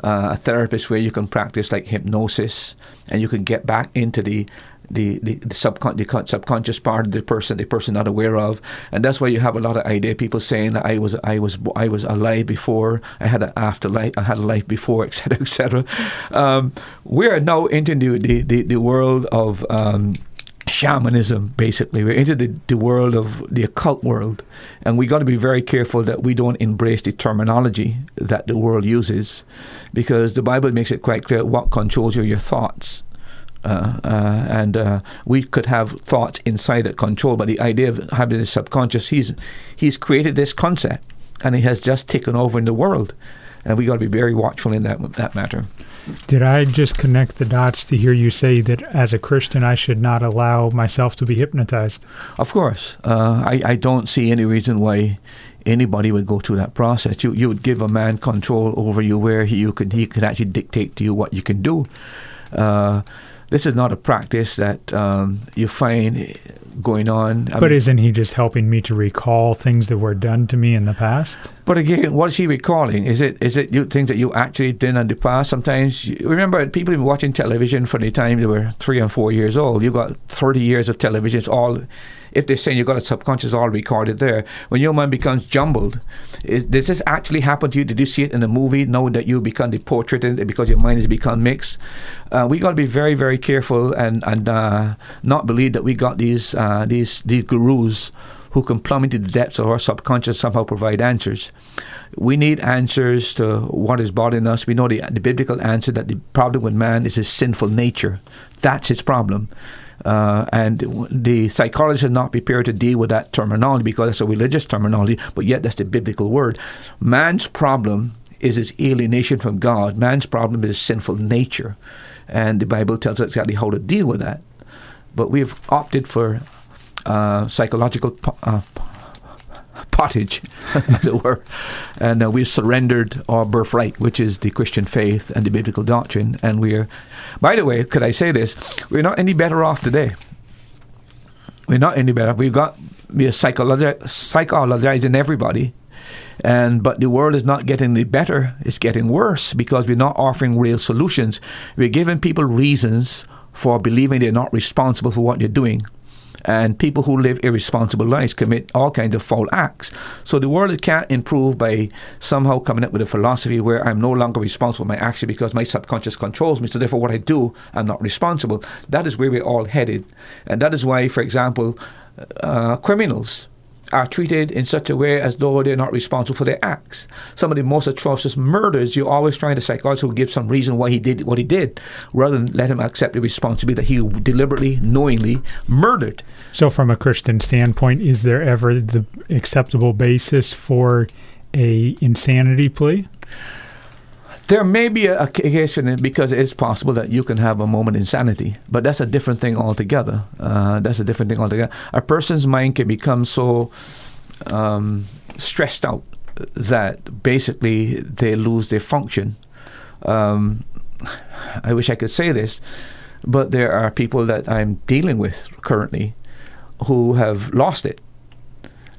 uh, a therapist where you can practice like hypnosis and you can get back into the the, the, the, subcon- the subconscious part of the person the person not aware of. And that's why you have a lot of idea people saying that I was I was I was alive before I had an afterlife I had a life before *laughs* etc etc um, we are now into the, the, the, the world of um, shamanism basically. We're into the, the world of the occult world. And we got to be very careful that we don't embrace the terminology that the world uses because the bible makes it quite clear what controls you your thoughts uh, uh, and uh, we could have thoughts inside that control, but the idea of having the subconscious, he's he's created this concept, and he has just taken over in the world, and we got to be very watchful in that that matter. Did I just connect the dots to hear you say that as a Christian I should not allow myself to be hypnotized? Of course, uh, I I don't see any reason why anybody would go through that process. You you would give a man control over you where he, you could he could actually dictate to you what you can do. Uh, this is not a practice that um, you find going on. I but mean, isn't he just helping me to recall things that were done to me in the past? But again, what is he recalling? Is it is it you, things that you actually did in the past? Sometimes you, remember people have been watching television from the time they were three and four years old. You got thirty years of television. It's all if they're saying you've got a subconscious all recorded there, when your mind becomes jumbled, is, does this actually happen to you? Did you see it in a movie, knowing that you become the portrait it because your mind has become mixed? Uh, we got to be very, very careful and and uh, not believe that we got these uh, these these gurus who can plumb into the depths of our subconscious somehow provide answers. We need answers to what is bothering us. We know the, the biblical answer that the problem with man is his sinful nature. That's his problem. Uh, and the psychologists are not prepared to deal with that terminology because it's a religious terminology, but yet that's the biblical word. Man's problem is his alienation from God. Man's problem is his sinful nature. And the Bible tells us exactly how to deal with that. But we've opted for uh, psychological uh, pottage, *laughs* as it were. And uh, we've surrendered our birthright, which is the Christian faith and the biblical doctrine. And we're, by the way, could I say this? We're not any better off today. We're not any better. We've got we are psychologi- psychologizing everybody. And but the world is not getting any better; it's getting worse because we're not offering real solutions. We're giving people reasons for believing they're not responsible for what they're doing and people who live irresponsible lives commit all kinds of foul acts. So the world can't improve by somehow coming up with a philosophy where I'm no longer responsible for my action because my subconscious controls me. So therefore, what I do, I'm not responsible. That is where we're all headed, and that is why, for example, uh, criminals are treated in such a way as though they're not responsible for their acts. Some of the most atrocious murders, you're always trying to psychologist who give some reason why he did what he did, rather than let him accept the responsibility that he deliberately, knowingly murdered. So, from a Christian standpoint, is there ever the acceptable basis for a insanity plea? There may be a, a case in it because it is possible that you can have a moment insanity, but that's a different thing altogether. Uh, that's a different thing altogether. A person's mind can become so um, stressed out that basically they lose their function. Um, I wish I could say this, but there are people that I'm dealing with currently who have lost it.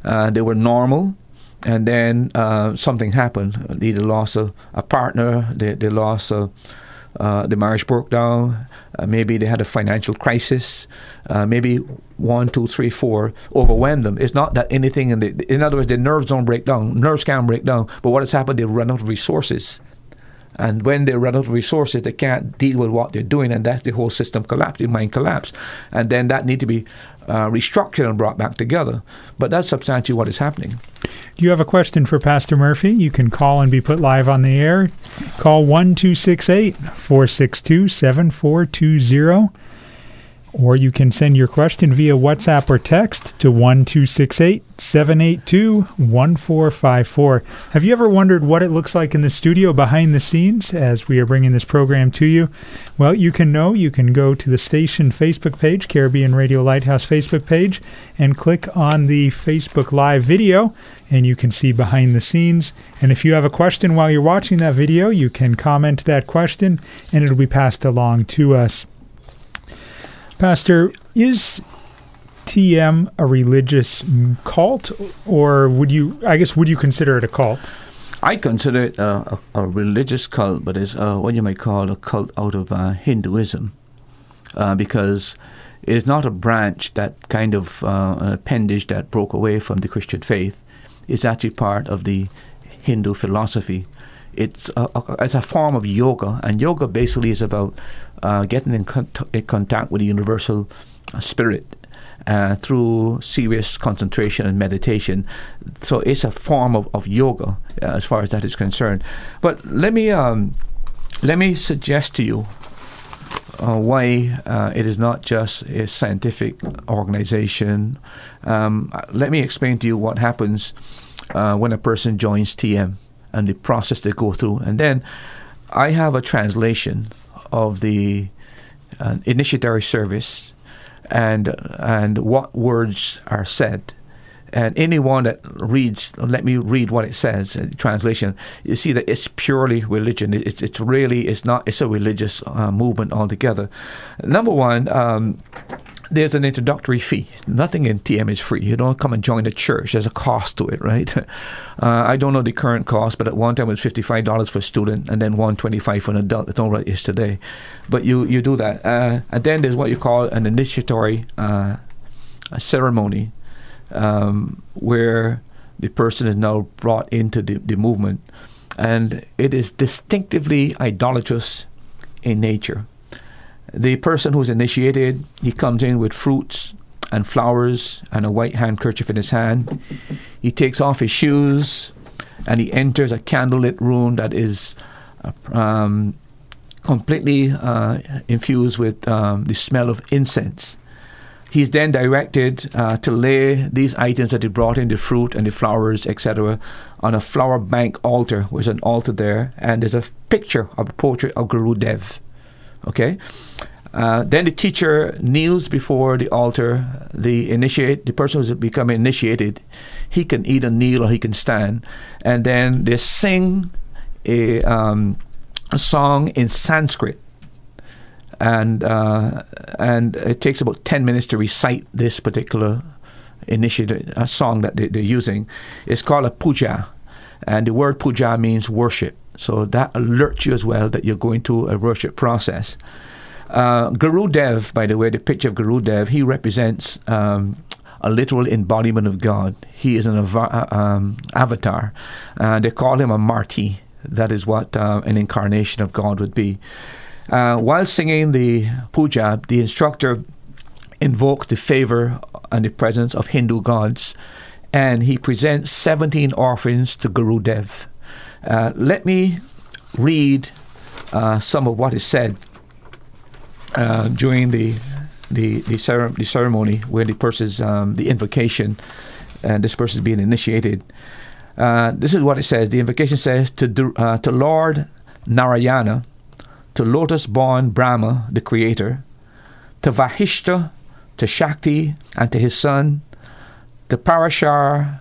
Uh, they were normal and then uh, something happened. Either lost a, a partner, they, they lost a, uh, the marriage broke down. Uh, maybe they had a financial crisis. Uh, maybe one, two, three, four overwhelmed them. It's not that anything in the, in other words, the nerves don't break down. Nerves can break down, but what has happened? They run out of resources. And when they run out of resources, they can't deal with what they're doing, and that's the whole system collapse, the mind collapse. And then that need to be uh, restructured and brought back together. But that's substantially what is happening. Do you have a question for Pastor Murphy? You can call and be put live on the air. Call 1 462 7420 or you can send your question via WhatsApp or text to 1268 782 1454. Have you ever wondered what it looks like in the studio behind the scenes as we are bringing this program to you? Well, you can know. You can go to the station Facebook page, Caribbean Radio Lighthouse Facebook page, and click on the Facebook Live video, and you can see behind the scenes. And if you have a question while you're watching that video, you can comment that question, and it'll be passed along to us. Pastor, is TM a religious cult, or would you? I guess would you consider it a cult? I consider it a, a, a religious cult, but it's uh, what you might call a cult out of uh, Hinduism, uh, because it's not a branch that kind of uh, an appendage that broke away from the Christian faith. It's actually part of the Hindu philosophy. It's a, it's a form of yoga, and yoga basically is about uh, getting in, in, contact with the universal uh, spirit uh, through serious concentration and meditation. So it's a form of, of yoga uh, as far as that is concerned. But let me um, let me suggest to you uh, why uh, it is not just a scientific organization. Um, let me explain to you what happens when a person joins TM and the process they go through, and then I have a translation of the uh, initiatory service and and what words are said. And anyone that reads, let me read what it says. Uh, translation. You see that it's purely religion. It's it's really it's not. It's a religious uh, movement altogether. Number one. Um, there's an introductory fee. Nothing in TM is free. You don't come and join the church. There's a cost to it, right? *laughs* Uh, I don't know the current cost, but at one time it was fifty-five dollars for a student, and then one twenty-five for an adult. I don't know what it is today, but you you do that, uh, and then there's what you call an initiatory uh, ceremony, um, where the person is now brought into the, the movement, and it is distinctively idolatrous in nature the person who's initiated, he comes in with fruits and flowers and a white handkerchief in his hand. He takes off his shoes and he enters a candlelit room that is uh, um, completely uh, infused with um, the smell of incense. He's then directed uh, to lay these items that he brought in the fruit and the flowers, etc., on a flower bank altar. There's an altar there, and there's a picture of a portrait of Guru Dev. Okay? Uh, then the teacher kneels before the altar. The initiate, the person who's becoming initiated, he can either kneel or he can stand, and then they sing a, um, a song in Sanskrit, and uh, and it takes about ten minutes to recite this particular initiative a song that they, they're using. It's called a puja, and the word puja means worship. So that alerts you as well that you're going through a worship process. Uh, Guru Dev, by the way, the picture of Guru Dev, he represents um, a literal embodiment of God. He is an av- uh, um, avatar. Uh, they call him a murti. That is what uh, an incarnation of God would be. Uh, while singing the puja, the instructor invokes the favor and the presence of Hindu gods, and he presents 17 offerings to Guru Dev. Uh, let me read uh, some of what is said uh, during the the the, cere- the, ceremony where the person's um, the invocation and this person is being initiated. Uh, this is what it says. The invocation says to uh, to Lord Narayana, to lotus-born Brahma, the creator, to Vashishta, to Shakti, and to his son, to Parashar,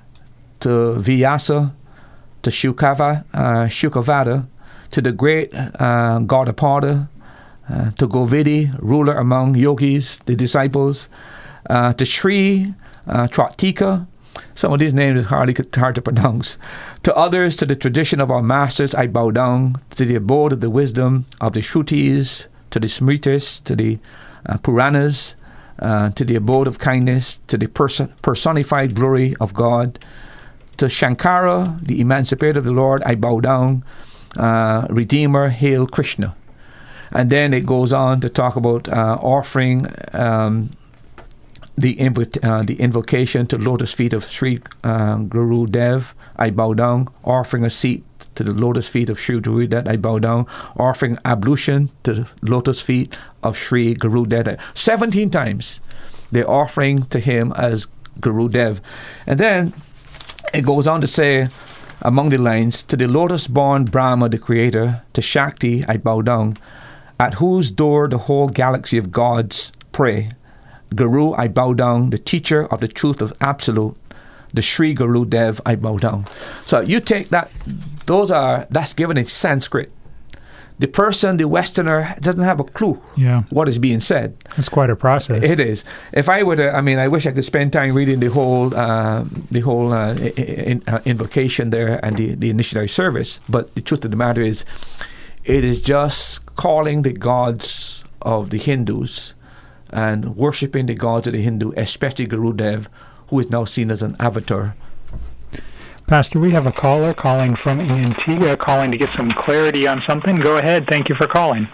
to Vyasa, to Shukava, uh, Shukavada, to the great uh, Gaudapada, uh, to Govidi, ruler among yogis, the disciples, uh, to Sri uh, Tratika. Some of these names are hardly hard to pronounce. To others, to the tradition of our masters, I bow down. To the abode of the wisdom of the Shrutis, to the Smritis, to the uh, Puranas, uh, to the abode of kindness, to the pers- personified glory of God. To Shankara, the emancipator of the Lord, I bow down uh, Redeemer, Hail Krishna. And then it goes on to talk about uh, offering um, the, invo- uh, the invocation to lotus feet of Sri uh, Guru Dev, I bow down, offering a seat to the lotus feet of Sri Guru Dev, I bow down, offering ablution to the lotus feet of Sri Guru Dev. 17 times they're offering to him as Guru Dev. And then it goes on to say, among the lines, to the lotus born Brahma, the creator, to Shakti I bow down, at whose door the whole galaxy of gods pray. Guru I bow down, the teacher of the truth of absolute, the Sri Guru Dev I bow down. So you take that, those are, that's given in Sanskrit. The person, the Westerner, doesn't have a clue Yeah. what is being said. It's quite a process. It is. If I were to, I mean, I wish I could spend time reading the whole, uh, the whole uh, in, uh, invocation there and the, the initiatory service. But the truth of the matter is, it is just calling the gods of the Hindus and worshiping the gods of the Hindu, especially Gurudev, who is now seen as an avatar. Pastor, we have a caller calling from Antigua, calling to get some clarity on something. Go ahead. Thank you for calling.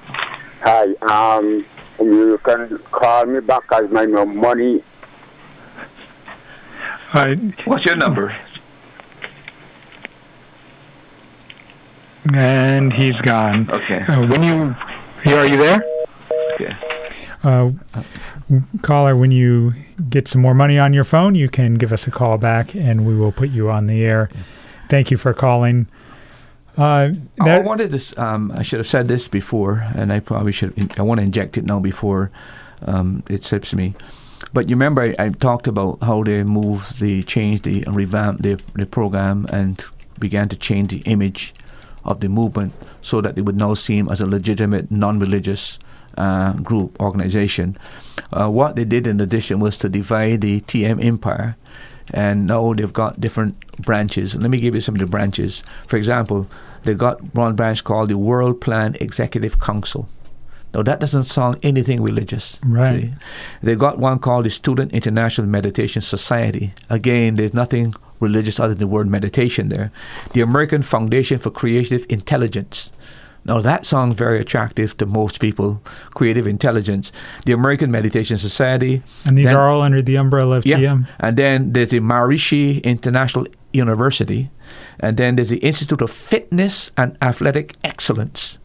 Hi, um, you can call me back as my money. Uh, What's your number? and he's gone. Okay. Uh, when you, are you there? Okay. Uh, caller, when you get some more money on your phone, you can give us a call back, and we will put you on the air. Thank you for calling. Uh, I wanted this. Um, I should have said this before, and I probably should. I want to inject it now before um, it slips me. But you remember, I, I talked about how they moved, they changed, the revamped the, the program, and began to change the image of the movement so that it would now seem as a legitimate, non-religious uh, group organization. Uh, what they did in addition was to divide the TM empire, and now they've got different branches. Let me give you some of the branches. For example, they got one branch called the World Plan Executive Council. Now that doesn't sound anything religious. Right. see. They got one called the Student International Meditation Society. Again, there's nothing religious other than the word meditation there. The American Foundation for Creative Intelligence. Now that sounds very attractive to most people. Creative intelligence. The American Meditation Society. and these then- are all under the umbrella of yeah. TM. And then there's the Maharishi International University. And then there's the Institute of Fitness and Athletic Excellence.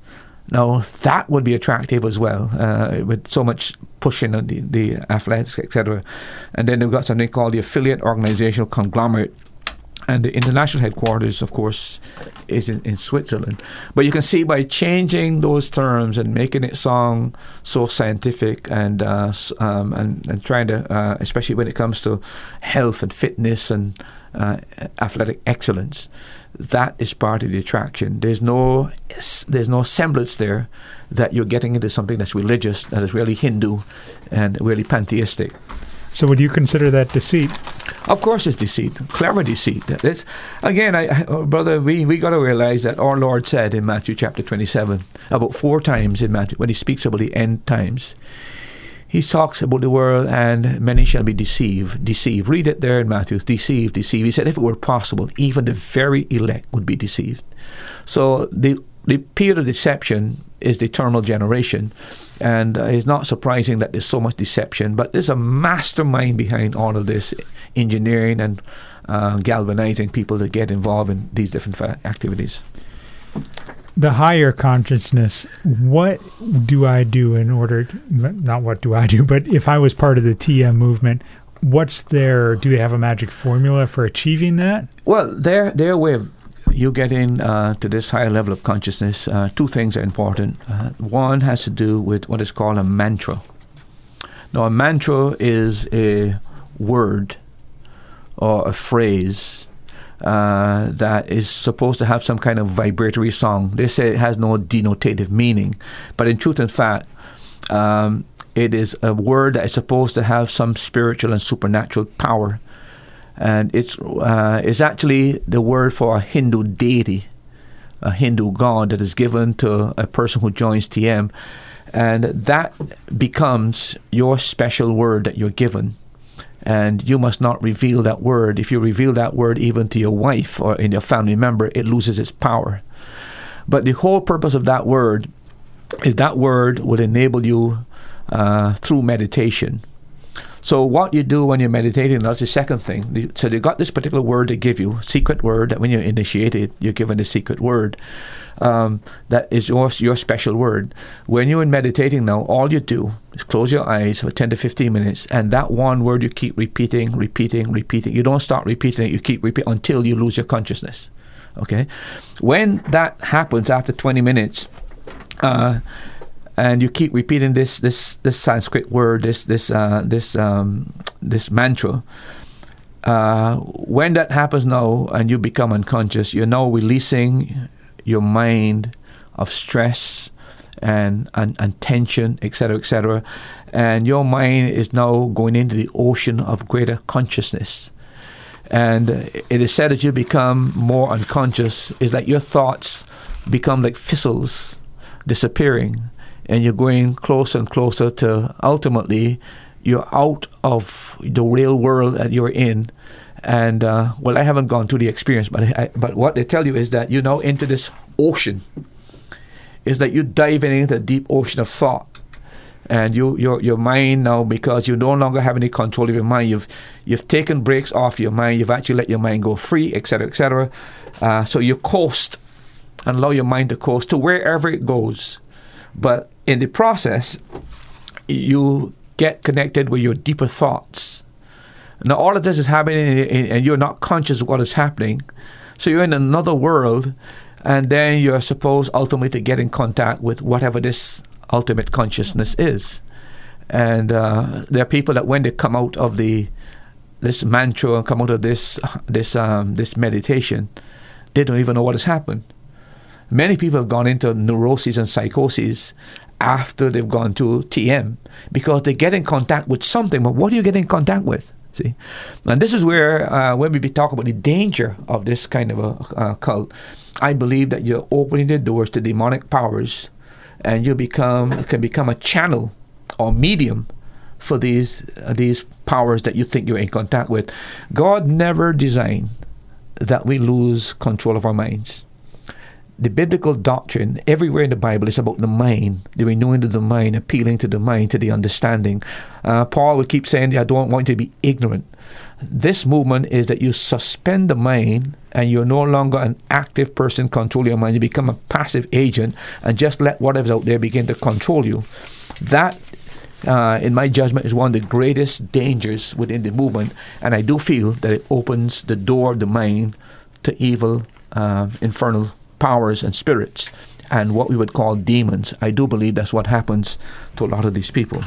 Now, that would be attractive as well, uh, with so much pushing on the, the athletics, etc. And then they've got something called the Affiliate Organizational Conglomerate. And the international headquarters, of course, is in, in Switzerland. But you can see by changing those terms and making it sound so scientific and uh, um, and, and trying to, uh, especially when it comes to health and fitness and uh, athletic excellence, that is part of the attraction. There's no there's no semblance there that you're getting into something that's religious, that is really Hindu and really pantheistic. So, would you consider that deceit? Of course, it's deceit, clever deceit. It's, again, I, oh, brother, we, we got to realize that our Lord said in Matthew chapter 27, about four times in Matthew, when he speaks about the end times, he talks about the world and many shall be deceived. Deceived. Read it there in Matthew. Deceived, deceived. He said, if it were possible, even the very elect would be deceived. So the the period of deception is the eternal generation, and uh, it's not surprising that there's so much deception. But there's a mastermind behind all of this engineering and uh, galvanizing people to get involved in these different fa- activities. The higher consciousness, what do I do in order, to, not what do I do, but if I was part of the TM movement, what's their, do they have a magic formula for achieving that? Well, their their way of you getting uh, to this higher level of consciousness, uh, two things are important. Uh, one has to do with what is called a mantra. Now, a mantra is a word or a phrase uh, that is supposed to have some kind of vibratory song. They say it has no denotative meaning, but in truth and fact, um, it is a word that is supposed to have some spiritual and supernatural power and it's uh, it's actually the word for a Hindu deity, a Hindu god that is given to a person who joins TM, and that becomes your special word that you're given. And you must not reveal that word. If you reveal that word even to your wife or in your family member, it loses its power. But the whole purpose of that word is that word would enable you uh, through meditation. So what you do when you're meditating, that's the second thing. So they got this particular word they give you, secret word, that when you initiate it, you're given the secret word. Um, that is your, your special word. When you're in meditating now, all you do is close your eyes for 10 to 15 minutes, and that one word you keep repeating, repeating, repeating. You don't start repeating it, you keep repeating until you lose your consciousness. Okay? When that happens after 20 minutes, uh, and you keep repeating this this this Sanskrit word, this this uh, this um, this mantra. Uh, when that happens now, and you become unconscious, you're now releasing your mind of stress and and, and tension, etc., etc., and your mind is now going into the ocean of greater consciousness. And it is said that you become more unconscious. Is that your thoughts become like thistles disappearing and you're going closer and closer to ultimately you're out of the real world that you're in. And uh, well, I haven't gone through the experience, but I, but what they tell you is that you know into this ocean. Is that you dive into the deep ocean of thought, and you your your mind now because you no longer have any control of your mind. You've you've taken breaks off your mind. You've actually let your mind go free, etc., etc. Uh, so you coast and allow your mind to coast to wherever it goes. But in the process, you get connected with your deeper thoughts. Now, all of this is happening, and you're not conscious of what is happening. So you're in another world, and then you're supposed ultimately to get in contact with whatever this ultimate consciousness is. And uh, there are people that when they come out of the this mantra and come out of this this um, this meditation, they don't even know what has happened. Many people have gone into neuroses and psychoses after they've gone to TM because they get in contact with something. But what do you get in contact with? See, and this is where uh, when we talk about the danger of this kind of a uh, cult, I believe that you're opening the doors to demonic powers, and you become can become a channel or medium for these uh, these powers that you think you're in contact with. God never designed that we lose control of our minds the biblical doctrine everywhere in the Bible is about the mind, the renewing of the mind, appealing to the mind, to the understanding. Uh, Paul would keep saying, I don't want you to be ignorant. This movement is that you suspend the mind and you're no longer an active person controlling your mind. You become a passive agent and just let whatever's out there begin to control you. That, uh, in my judgment, is one of the greatest dangers within the movement. And I do feel that it opens the door of the mind to evil, uh, infernal powers and spirits and what we would call demons. I do believe that's what happens to a lot of these people.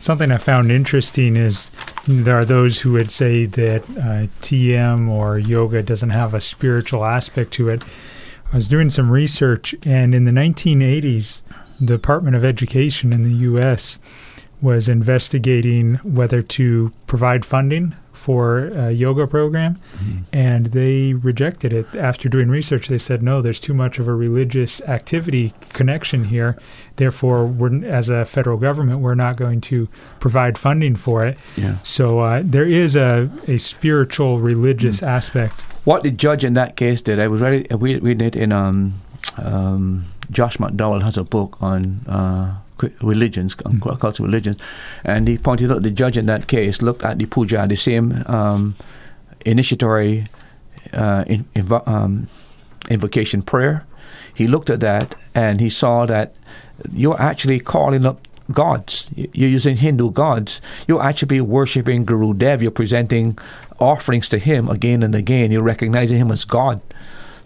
Something I found interesting is there are those who would say that uh, TM or yoga doesn't have a spiritual aspect to it. I was doing some research, and in the 1980s, the Department of Education in the U.S. was investigating whether to provide funding for a yoga program, mm-hmm. and they rejected it after doing research. They said, no, there's too much of a religious activity connection here. Therefore, we're, as a federal government, we're not going to provide funding for it. Yeah. So uh, there is a, a spiritual, religious mm. aspect. What the judge in that case did, I was reading we read it in um, um, Josh McDowell has a book on. Uh, religions, mm-hmm. cults of religions. And he pointed out the judge in that case looked at the puja, the same um, initiatory uh, in, invo- um, invocation prayer. He looked at that and he saw that you're actually calling up gods. You're using Hindu gods. You're actually worshiping Guru Dev. You're presenting offerings to him again and again. You're recognizing him as God.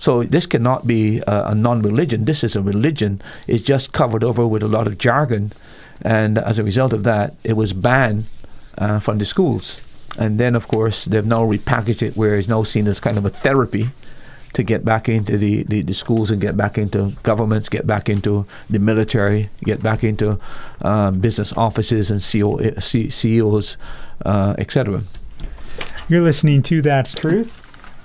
So this cannot be a, a non-religion. This is a religion. It's just covered over with a lot of jargon, and as a result of that, it was banned uh, from the schools. And then, of course, they've now repackaged it where it's now seen as kind of a therapy to get back into the, the, the, schools and get back into governments, get back into the military, get back into uh, business offices and CEO, C, CEOs, uh, etc. You're listening to That's Truth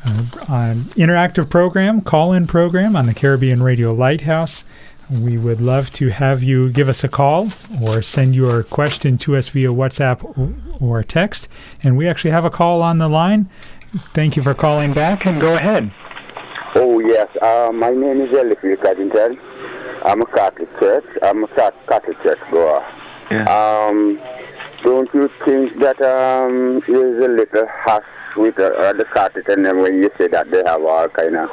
uh, interactive program, call in program on the Caribbean Radio Lighthouse. We would love to have you give us a call or send your question to us via WhatsApp or, or text. And we actually have a call on the line. Thank you for calling back and go ahead. Oh, yes, uh, my name is Eliphil Caddington. I'm a Catholic church. I'm a Catholic church goer. Yeah. Um, don't you think that um, there's a little hush with uh, the Catholic and then when you say that they have all kind of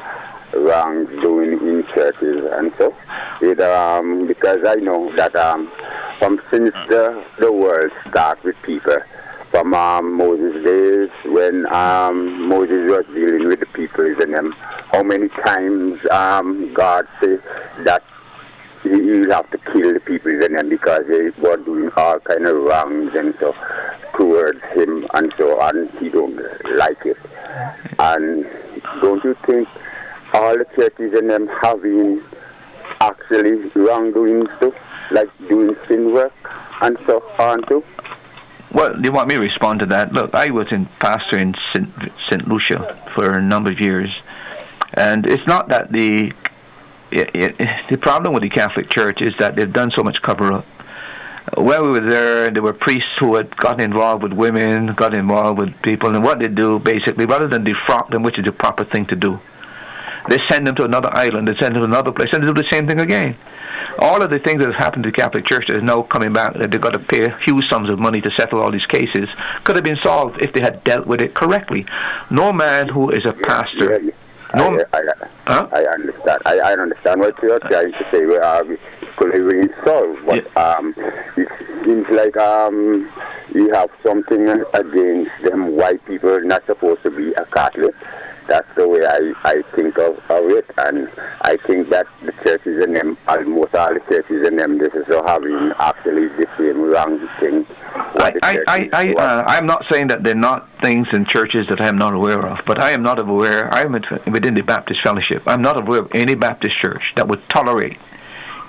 wrongs doing in churches and so? It, um, because I know that um, from since the, the world started with people, from um, Moses' days when um, Moses was dealing with the people and them, how many times um, God said that you have to kill the people in because they were doing all kind of wrongs and so towards him and so on. He don't like it. And don't you think all the churches in them having actually wrongdoing too, like doing sin work and so on too? Well, do you want me to respond to that? Look, I was in pastor in St. St. Lucia for a number of years, and it's not that the it, it, the problem with the Catholic Church is that they've done so much cover up. While we were there, there were priests who had gotten involved with women, got involved with people, and what they do basically, rather than defrock them, which is the proper thing to do, they send them to another island, they send them to another place, and they do the same thing again. All of the things that have happened to the Catholic Church that is now coming back, that they've got to pay huge sums of money to settle all these cases, could have been solved if they had dealt with it correctly. No man who is a pastor. Yeah, No, I, I, Huh? I understand. I, I understand what you're trying to say. Uh, have been solved, but um, it seems like um, you have something against them white people not supposed to be a Catholic. That's the way I, I think of, of it, and I think that the churches in them, almost all the churches in them, this is having actually the same wrong thing. I, I, I, I, uh, I'm not saying that there are not things in churches that I am not aware of, but I am not aware, I am within the Baptist fellowship, I'm not aware of any Baptist church that would tolerate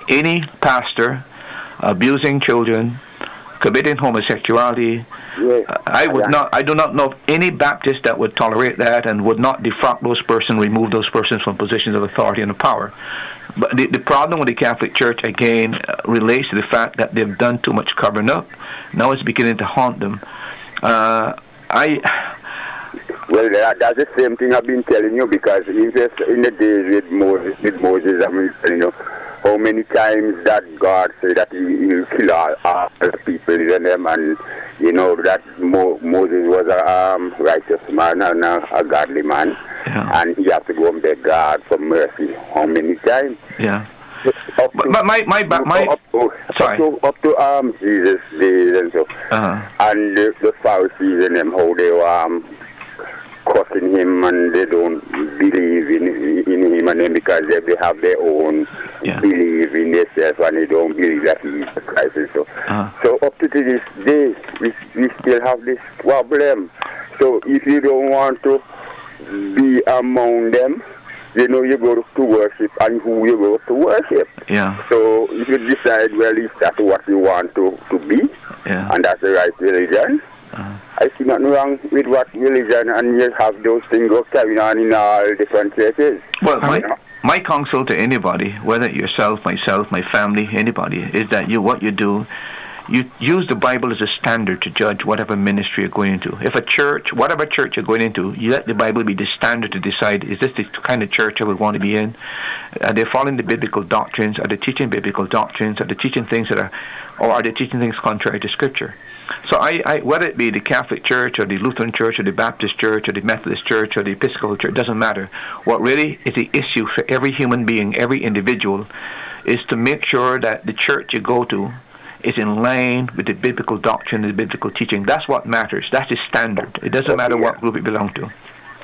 any pastor abusing children, committing homosexuality. Yeah, I would I- not, I do not know of any Baptist that would tolerate that and would not defrock those persons, remove those persons from positions of authority and power. But the, the problem with the Catholic Church, again, uh, relates to the fact that they've done too much covering up. Now it's beginning to haunt them. Uh, I, Well, that, that's the same thing I've been telling you because in, in the days with Moses, with Moses, I mean, you know, how many times that God said that he will kill all, all the people in them, and you know that Mo, Moses was a um, righteous man and a, a godly man, Yeah. and he had to go and beg God for mercy. How many times? yeah. Up to- but my, my, ba- my, up to, sorry. up to, up to um, Jesus' days and so. uh, And the, the Pharisees and them, how they were um, cursing him and they don't believe in, in him and them because they, they have their own Yeah. belief in themselves and they don't believe that he is the Christ and so. Uh-huh. So up to this day, we, we still have this problem. So if you don't want to be among them, you know you go to worship and who you go to worship. yeah, So if you decide, well, if that's what you want to, to be, yeah. and that's the right religion, Uh-huh. I see nothing wrong with what religion and you have those things go carrying on in all different places. Well, my, know? my counsel to anybody, whether yourself, myself, my family, anybody, is that you what you do, you use the Bible as a standard to judge whatever ministry you're going into. If a church, whatever church you're going into, you let the Bible be the standard to decide is this the kind of church I would want to be in? Are they following the biblical doctrines? Are they teaching biblical doctrines? Are they teaching things that are, or are they teaching things contrary to Scripture? So I, I, whether it be the Catholic Church or the Lutheran Church or the Baptist Church or the Methodist Church or the Episcopal Church, it doesn't matter. What really is the issue for every human being, every individual, is to make sure that the church you go to is in line with the biblical doctrine and the biblical teaching. That's what matters. That's the standard. It doesn't matter what group you belong to.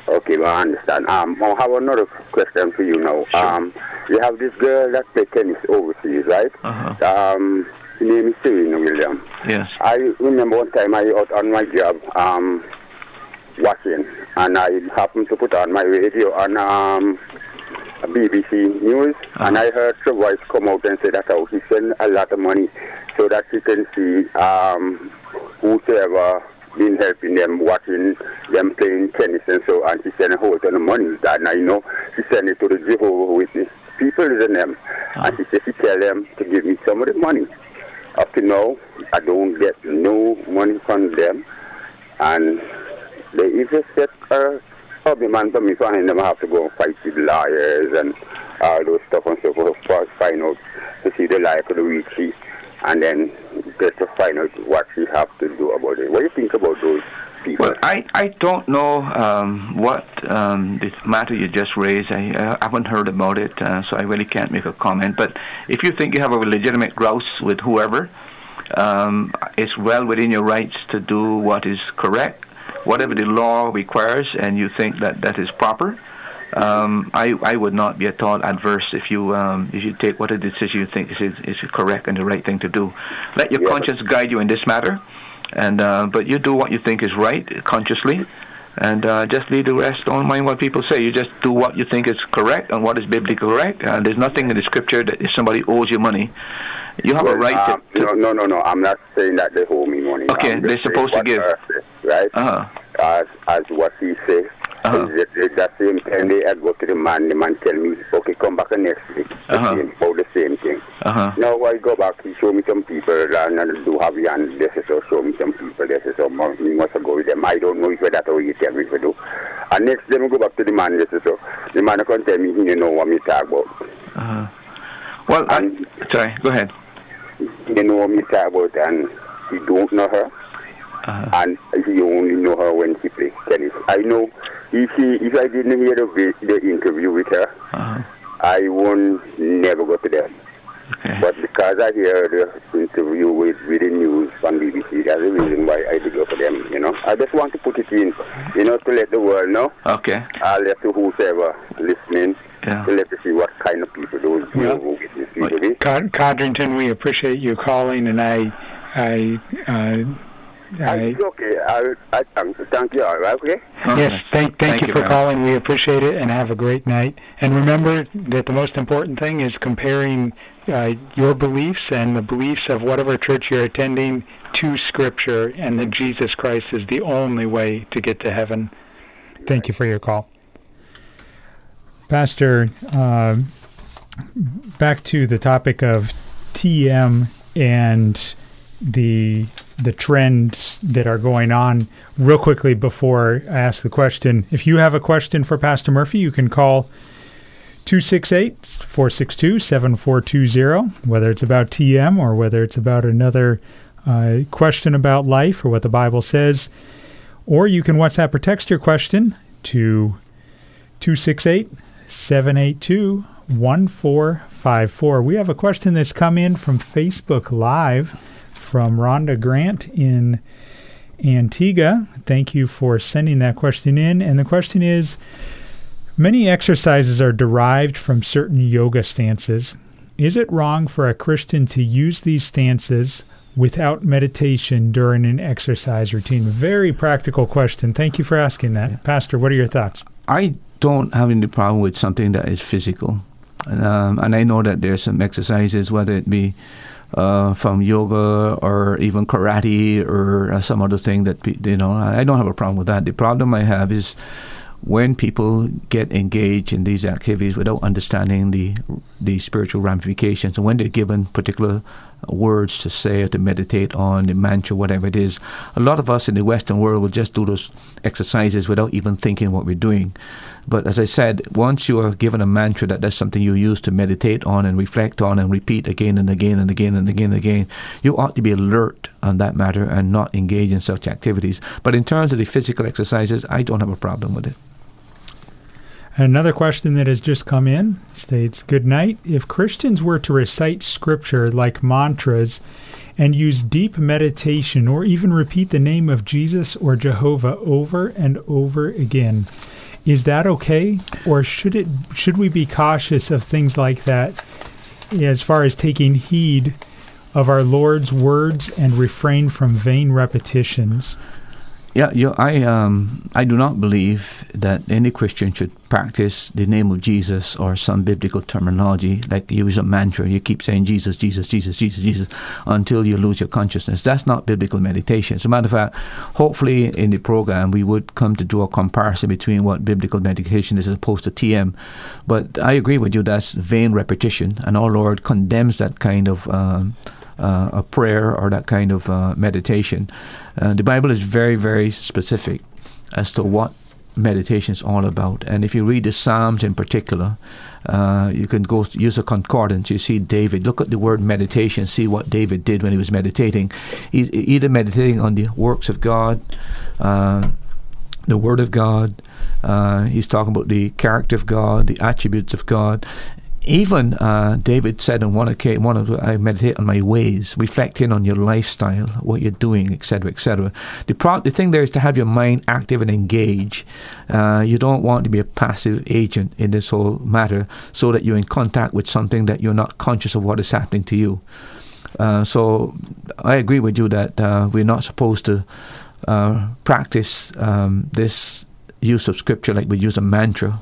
Okay, well, I understand. Um, I have another question for you now. Um, you have this girl that plays tennis overseas, right? Uh-huh. Um, name is Serena Williams. Yes. I remember one time I out on my job um, watching, and I happened to put on my radio on um, BBC News, and I heard the voice come out and say that how she sent a lot of money so that she can see um, whosoever been helping them watching them playing tennis and so on. She sent a whole ton of money. And I know she sent it to the Jehovah Witness people in them, and she said she tell them to give me some of the money. Up to now, I don't get no money from them, and they even set the man for me, so I never have to go and fight with lawyers and all those stuff and so forth to find out to see the life of the weak and then just to find out what she have to do about it. What do you think about those people? Well, I, I don't know um, what um, this matter you just raised. I, uh, haven't heard about it, uh, so I really can't make a comment. But if you think you have a legitimate grouse with whoever, um, it's well within your rights to do what is correct, whatever the law requires, and you think that that is proper. Um, I, I would not be at all adverse if you um, if you take what a decision you think is, is correct and the right thing to do. Let your Yeah. conscience guide you in this matter, and uh, but you do what you think is right consciously, and uh, just leave the rest. Don't mind what people say. You just do what you think is correct and what is biblically correct. Uh, there's nothing in the scripture that if somebody owes you money, you have a right um, to. to no, no, no, no. I'm not saying that they owe me money. Okay, they're supposed to give. right? uh-huh. As, as what he says. Uh-huh. That same time they I go to the man, the man tell me, okay, come back next week. The Uh-huh. same, about the same thing. Uh-huh. Now I go back, he show me some people, and I do have you, and this is so show me some people, this is so me must go with them. I don't know if that's how you tell me to do. And next day I go back to the man, this is so, the man can tell me don't know what me talk about. Uh-huh. Well, I, sorry. Go ahead. He don't know what me talk about, and he don't know her. Uh-huh. and he only know her when she plays tennis. I know if he, if I didn't hear the, the interview with her, Uh-huh. I won't never go to them. Okay. But because I hear the interview with, with the news on BBC, that's the reason why I did go for them, you know. I just want to put it in, you know, to let the world know, Okay. I'll let to whoever listening, Yeah. to let to see what kind of people those Yeah. who witness people be. Cod- Codrington, we appreciate you calling, and I, I, uh, I It's okay. I, I thank, thank you, all right, okay? yes, thank, thank, you for very calling. We appreciate it, and have a great night. And remember that the most important thing is comparing uh, your beliefs and the beliefs of whatever church you're attending to Scripture, and that Jesus Christ is the only way to get to heaven. Thank you for your call. Pastor, uh, back to the topic of TM and the the trends that are going on. Real quickly before I ask the question, if you have a question for Pastor Murphy, you can call 268-462-7420, whether it's about TM or whether it's about another uh, question about life or what the Bible says. Or you can WhatsApp or text your question to 268 782 1454. We have a question that's come in from Facebook Live from Rhonda Grant in Antigua. Thank you for sending that question in. And the question is Many exercises are derived from certain yoga stances. Is it wrong for a Christian to use these stances without meditation during an exercise routine? Very practical question. Thank you for asking that. Pastor, what are your thoughts? I don't have any problem with something that is physical. Um, and I know that there's some exercises, whether it be uh, from yoga or even karate or uh, some other thing that, you know, I I don't have a problem with that. The problem I have is when people get engaged in these activities without understanding the the spiritual ramifications, and when they're given particular words to say or to meditate on, the mantra, whatever it is, a lot of us in the Western world will just do those exercises without even thinking what we're doing. But as I said, once you are given a mantra that that's something you use to meditate on and reflect on and repeat again and again and again and again and again, you ought to be alert on that matter and not engage in such activities. But in terms of the physical exercises, I don't have a problem with it. Another question that has just come in states Good night. If Christians were to recite scripture like mantras and use deep meditation or even repeat the name of Jesus or Jehovah over and over again, is that okay? Or should it should we be cautious of things like that as far as taking heed of our Lord's words and refrain from vain repetitions? Yeah, I um, I do not believe that any Christian should practice the name of Jesus or some biblical terminology like use a mantra. You keep saying Jesus, Jesus, Jesus, Jesus, Jesus until you lose your consciousness. That's not biblical meditation. As a matter of fact, hopefully in the program we would come to do a comparison between what biblical meditation is as opposed to TM. But I agree with you. That's vain repetition, and our Lord condemns that kind of. Um, uh, a prayer or that kind of uh, meditation. Uh, the Bible is very, very specific as to what meditation is all about. And if you read the Psalms in particular, uh, you can go use a concordance. You see David. Look at the word meditation. See what David did when he was meditating. He's either meditating on the works of God, uh, the Word of God. Uh, he's talking about the character of God, the attributes of God, even uh, David said on one occasion, one of I meditate on my ways, reflecting on your lifestyle, what you're doing, etc., etc. The pro- the thing there is to have your mind active and engaged. Uh, you don't want to be a passive agent in this whole matter, so that you're in contact with something that you're not conscious of what is happening to you. Uh, so I agree with you that uh, we're not supposed to uh, practice um, this use of scripture like we use a mantra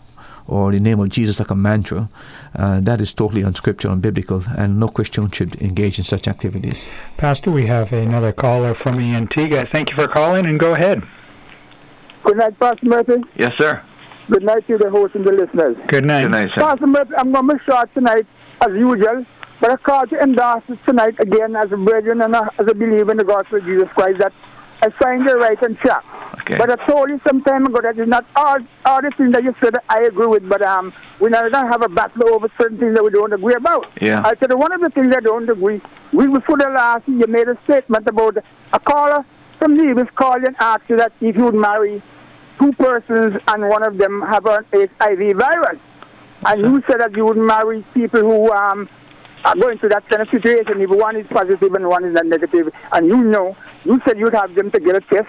or the name of Jesus like a mantra, uh, that is totally unscriptural and biblical, and no Christian should engage in such activities. Pastor, we have another caller from the Antigua. Thank you for calling, and go ahead. Good night, Pastor Murphy. Yes, sir. Good night to the host and the listeners. Good night. Good night, sir. Pastor Murphy, I'm going to be short tonight, as usual, but I call to endorse it tonight again as a brethren and a, as a believer in the gospel of Jesus Christ that I find the right and track. Okay. But I told you some time ago that it's not all, all the things that you said I agree with, but um, we're not going have a battle over certain things that we don't agree about. Yeah. I said one of the things I don't agree, we before the last you made a statement about a caller from Nevis called and asked you that if you would marry two persons and one of them have an HIV virus, and you said that you would marry people who um, are going through that kind of situation if one is positive and one is not negative, and you know, you said you'd have them to get a test,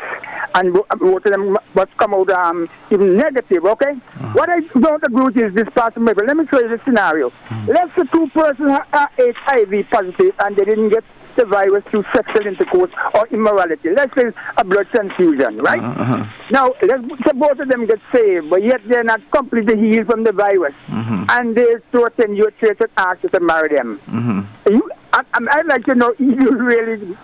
and bo- both of them must come out um, even negative, okay? Mm. What I don't agree with is this person, maybe. Let me show you the scenario. Mm. Let's say two persons are HIV positive and they didn't get the virus through sexual intercourse or immorality. Let's say a blood transfusion, right? Uh-huh. Now, let's say both of them get saved, but yet they're not completely healed from the virus. Mm-hmm. And they to attend your church and ask you to marry them. Mm-hmm. You, I, I- I'd like to know *laughs* if you really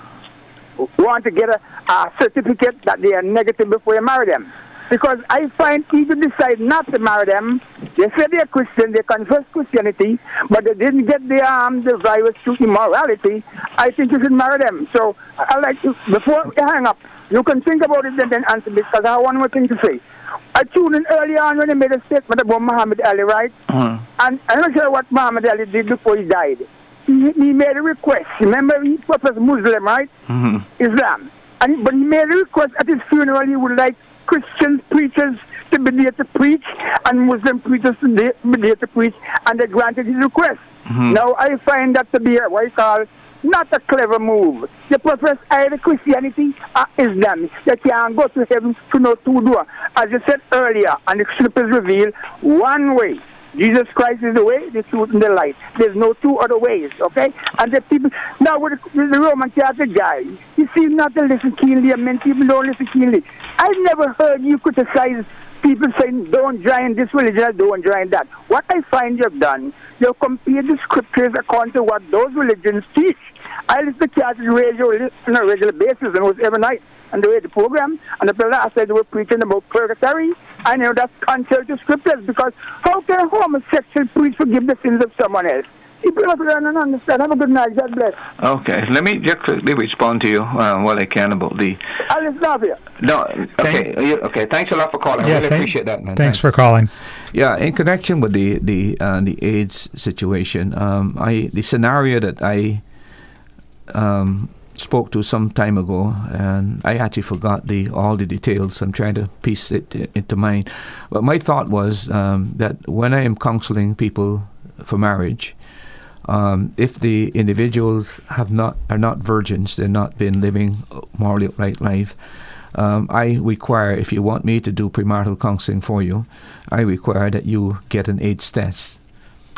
want to get a, a certificate that they are negative before you marry them. Because I find people decide not to marry them, they say they're Christian, they confess Christianity, but they didn't get the um, the virus through immorality. I think you should marry them. So I like to, before you hang up, you can think about it and then answer me because I have one more thing to say. I tuned in early on when he made a statement about Muhammad Ali, right? Uh-huh. And I'm not sure what Muhammad Ali did before he died. He, he made a request. Remember, he was Muslim, right? Mm-hmm. Islam. And but he made a request at his funeral. He would like Christian preachers to be there to preach and Muslim preachers to be there to preach, and they granted his request. Mm-hmm. Now I find that to be a, what you call not a clever move. They profess either Christianity uh, or Islam. They can't go to heaven to no two door. As I said earlier, and the scriptures reveal one way. Jesus Christ is the way, the truth, and the light. There's no two other ways, okay? And the people now with the, the Roman Catholic guy, he seems not to listen keenly, and many people don't listen keenly. I never heard you criticize people saying don't join this religion don't join that. What I find you've done, you've compared the scriptures according to what those religions teach. I listen to Catholic radio on a regular basis was every night on the radio program. And the last said they were preaching about purgatory. I know that's contrary to scriptures because how can a homosexual priest forgive the sins of someone else? People have to learn and understand. Have a good night. God bless. Okay, let me just quickly respond to you uh, what I can about the. I'll listen off here. No, okay, you- okay. Thanks a lot for calling. I really thank- appreciate that, man. Thanks for calling. Yeah, in connection with the the uh, the AIDS situation, um, I the scenario that I um, spoke to some time ago, and I actually forgot the all the details. I'm trying to piece it into mind. But my thought was um, that when I am counseling people for marriage, um, if the individuals have not are not virgins, they're not been living morally upright life. Um, I require, if you want me to do premarital counseling for you, I require that you get an AIDS test.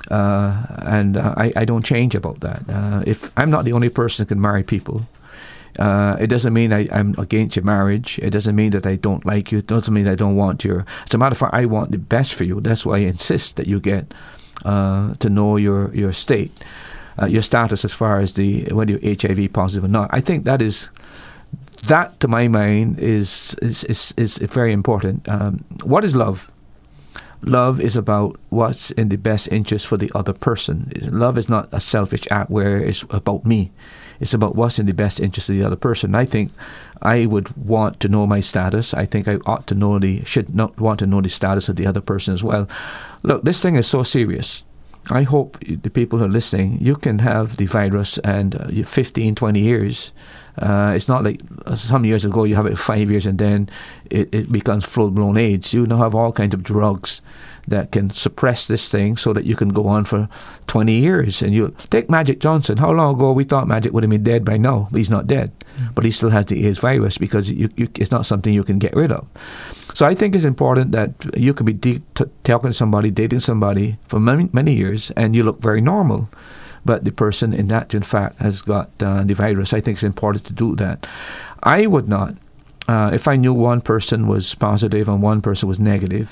Uh, and uh, I, I don't change about that. Uh, if I'm not the only person who can marry people, uh, it doesn't mean I, I'm against your marriage. It doesn't mean that I don't like you. It doesn't mean I don't want you. As a matter of fact, I want the best for you. That's why I insist that you get uh, to know your your state, uh, your status as far as the whether you're HIV positive or not. I think that is that to my mind is is is, is very important. Um, what is love? Love is about what's in the best interest for the other person. Love is not a selfish act where it's about me. It's about what's in the best interest of the other person. I think I would want to know my status. I think I ought to know the should not want to know the status of the other person as well. Look, this thing is so serious. I hope the people who are listening, you can have the virus and uh, 15, 20 years. Uh, it's not like some years ago you have it five years and then it, it becomes full blown AIDS. You now have all kinds of drugs that can suppress this thing so that you can go on for 20 years. And you take Magic Johnson. How long ago we thought Magic would have been dead by now? He's not dead, mm. but he still has the AIDS virus because you, you, it's not something you can get rid of. So I think it's important that you could be de- t- talking to somebody, dating somebody for many, many years, and you look very normal. But the person in that, in fact, has got uh, the virus. I think it's important to do that. I would not, uh, if I knew one person was positive and one person was negative,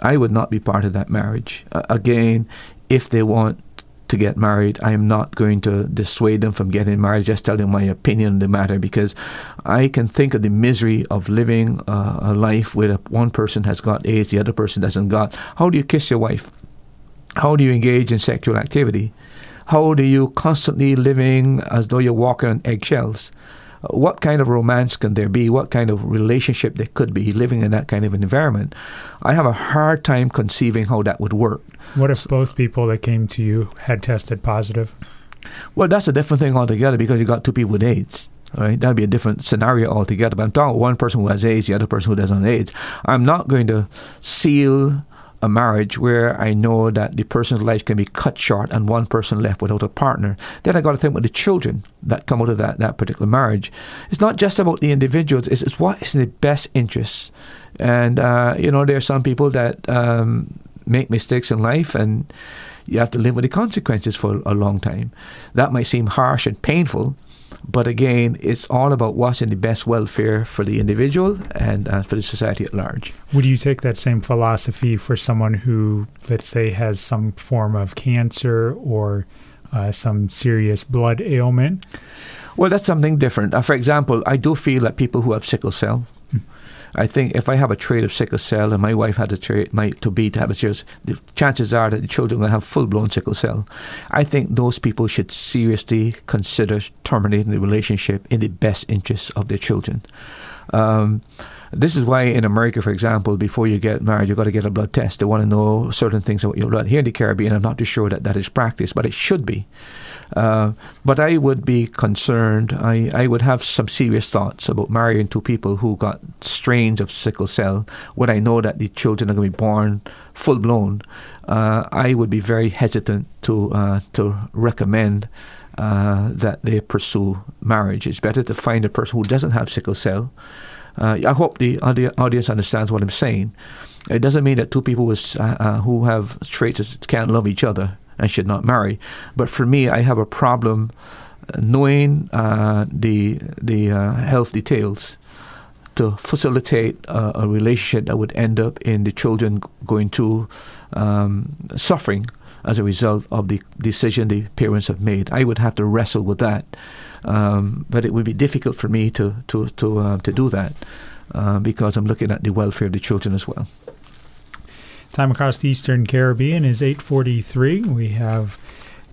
I would not be part of that marriage. Uh, again, if they want to get married. I am not going to dissuade them from getting married, just tell them my opinion on the matter because I can think of the misery of living uh, a life where one person has got AIDS, the other person doesn't got. How do you kiss your wife? How do you engage in sexual activity? How do you constantly living as though you're walking on eggshells? what kind of romance can there be? What kind of relationship there could be living in that kind of an environment? I have a hard time conceiving how that would work. What if both people that came to you had tested positive? Well, that's a different thing altogether because you got two people with AIDS. Right, that'd be a different scenario altogether. But I'm talking about one person who has AIDS, the other person who doesn't have AIDS. I'm not going to seal a marriage where I know that the person's life can be cut short and one person left without a partner, then I got to think about the children that come out of that, that particular marriage. It's not just about the individuals, it's, it's what is in the best interests. And, uh, you know, there are some people that um, make mistakes in life and you have to live with the consequences for a long time. That might seem harsh and painful, but again, it's all about what's in the best welfare for the individual and uh, for the society at large. Would you take that same philosophy for someone who, let's say, has some form of cancer or uh, some serious blood ailment? Well, that's something different. Uh, for example, I do feel that people who have sickle cell, I think if I have a trait of sickle cell and my wife had a trait might to be to have a trait, the chances are that the children will have full blown sickle cell. I think those people should seriously consider terminating the relationship in the best interests of their children. Um, this is why in America, for example, before you get married, you've got to get a blood test. They want to know certain things about your blood. Here in the Caribbean, I'm not too sure that that is practiced, but it should be. Uh, but I would be concerned. I, I would have some serious thoughts about marrying two people who got strains of sickle cell when I know that the children are going to be born full blown. Uh, I would be very hesitant to uh, to recommend uh, that they pursue marriage. It's better to find a person who doesn't have sickle cell. Uh, I hope the audience understands what I'm saying. It doesn't mean that two people who have traits can't love each other and should not marry. But for me, I have a problem knowing uh, the the uh, health details to facilitate a, a, relationship that would end up in the children going to um, suffering as a result of the decision the parents have made. I would have to wrestle with that, um, but it would be difficult for me to to to uh, to do that uh, because I'm looking at the welfare of the children as well. Time across the Eastern Caribbean is 8:43. We have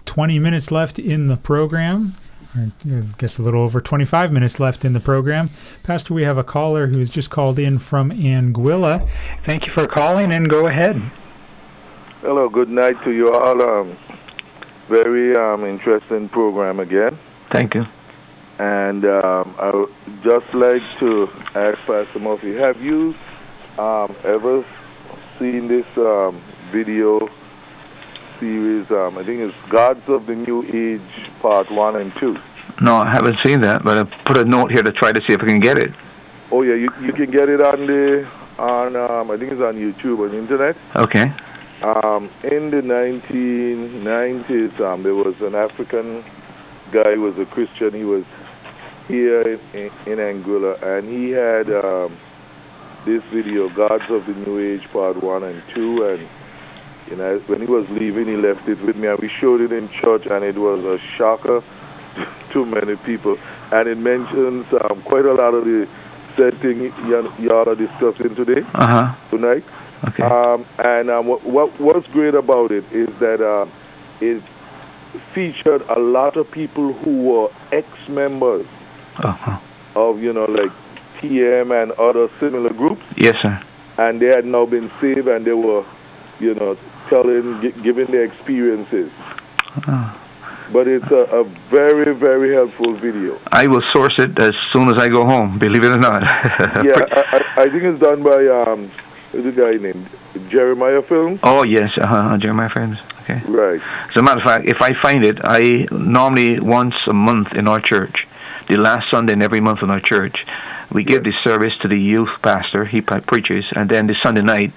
20 minutes left in the program. I guess a little over 25 minutes left in the program. Pastor, we have a caller who's just called in from Anguilla. Thank you for calling and go ahead. Hello, good night to you all. Um, very um, interesting program again. Thank you. And um, I would just like to ask Pastor Murphy, have you um, ever seen this um, video series. Um, I think it's Gods of the New Age Part 1 and 2. No, I haven't seen that, but I put a note here to try to see if I can get it. Oh, yeah, you, you can get it on the, on um, I think it's on YouTube, on the internet. Okay. Um, in the 1990s, um, there was an African guy who was a Christian. He was here in, in, Anguilla, and he had um, this video, Gods of the New Age, Part 1 and 2. And, you know, when he was leaving, he left it with me, and we showed it in church, and it was a shocker *laughs* to many people. And it mentions um, quite a lot of the said thing y'all are discussing today, uh-huh. tonight. Okay. Um, and um, what, what what's great about it is that uh, it featured a lot of people who were ex-members uh-huh. of you know like TM and other similar groups, Yes, sir. and they had now been saved, and they were, you know, telling, gi- giving their experiences. Ah. But it's a, a very, very helpful video. I will source it as soon as I go home. Believe it or not. *laughs* Yeah, I, I, I think it's done by um, the guy named Jeremiah Films. oh yes, uh-huh. Jeremiah Friends. Okay. Right. As a matter of fact, if I find it, I normally once a month in our church, the last Sunday in every month in our church, we give the service to the youth pastor. He pre- preaches, and then the Sunday night,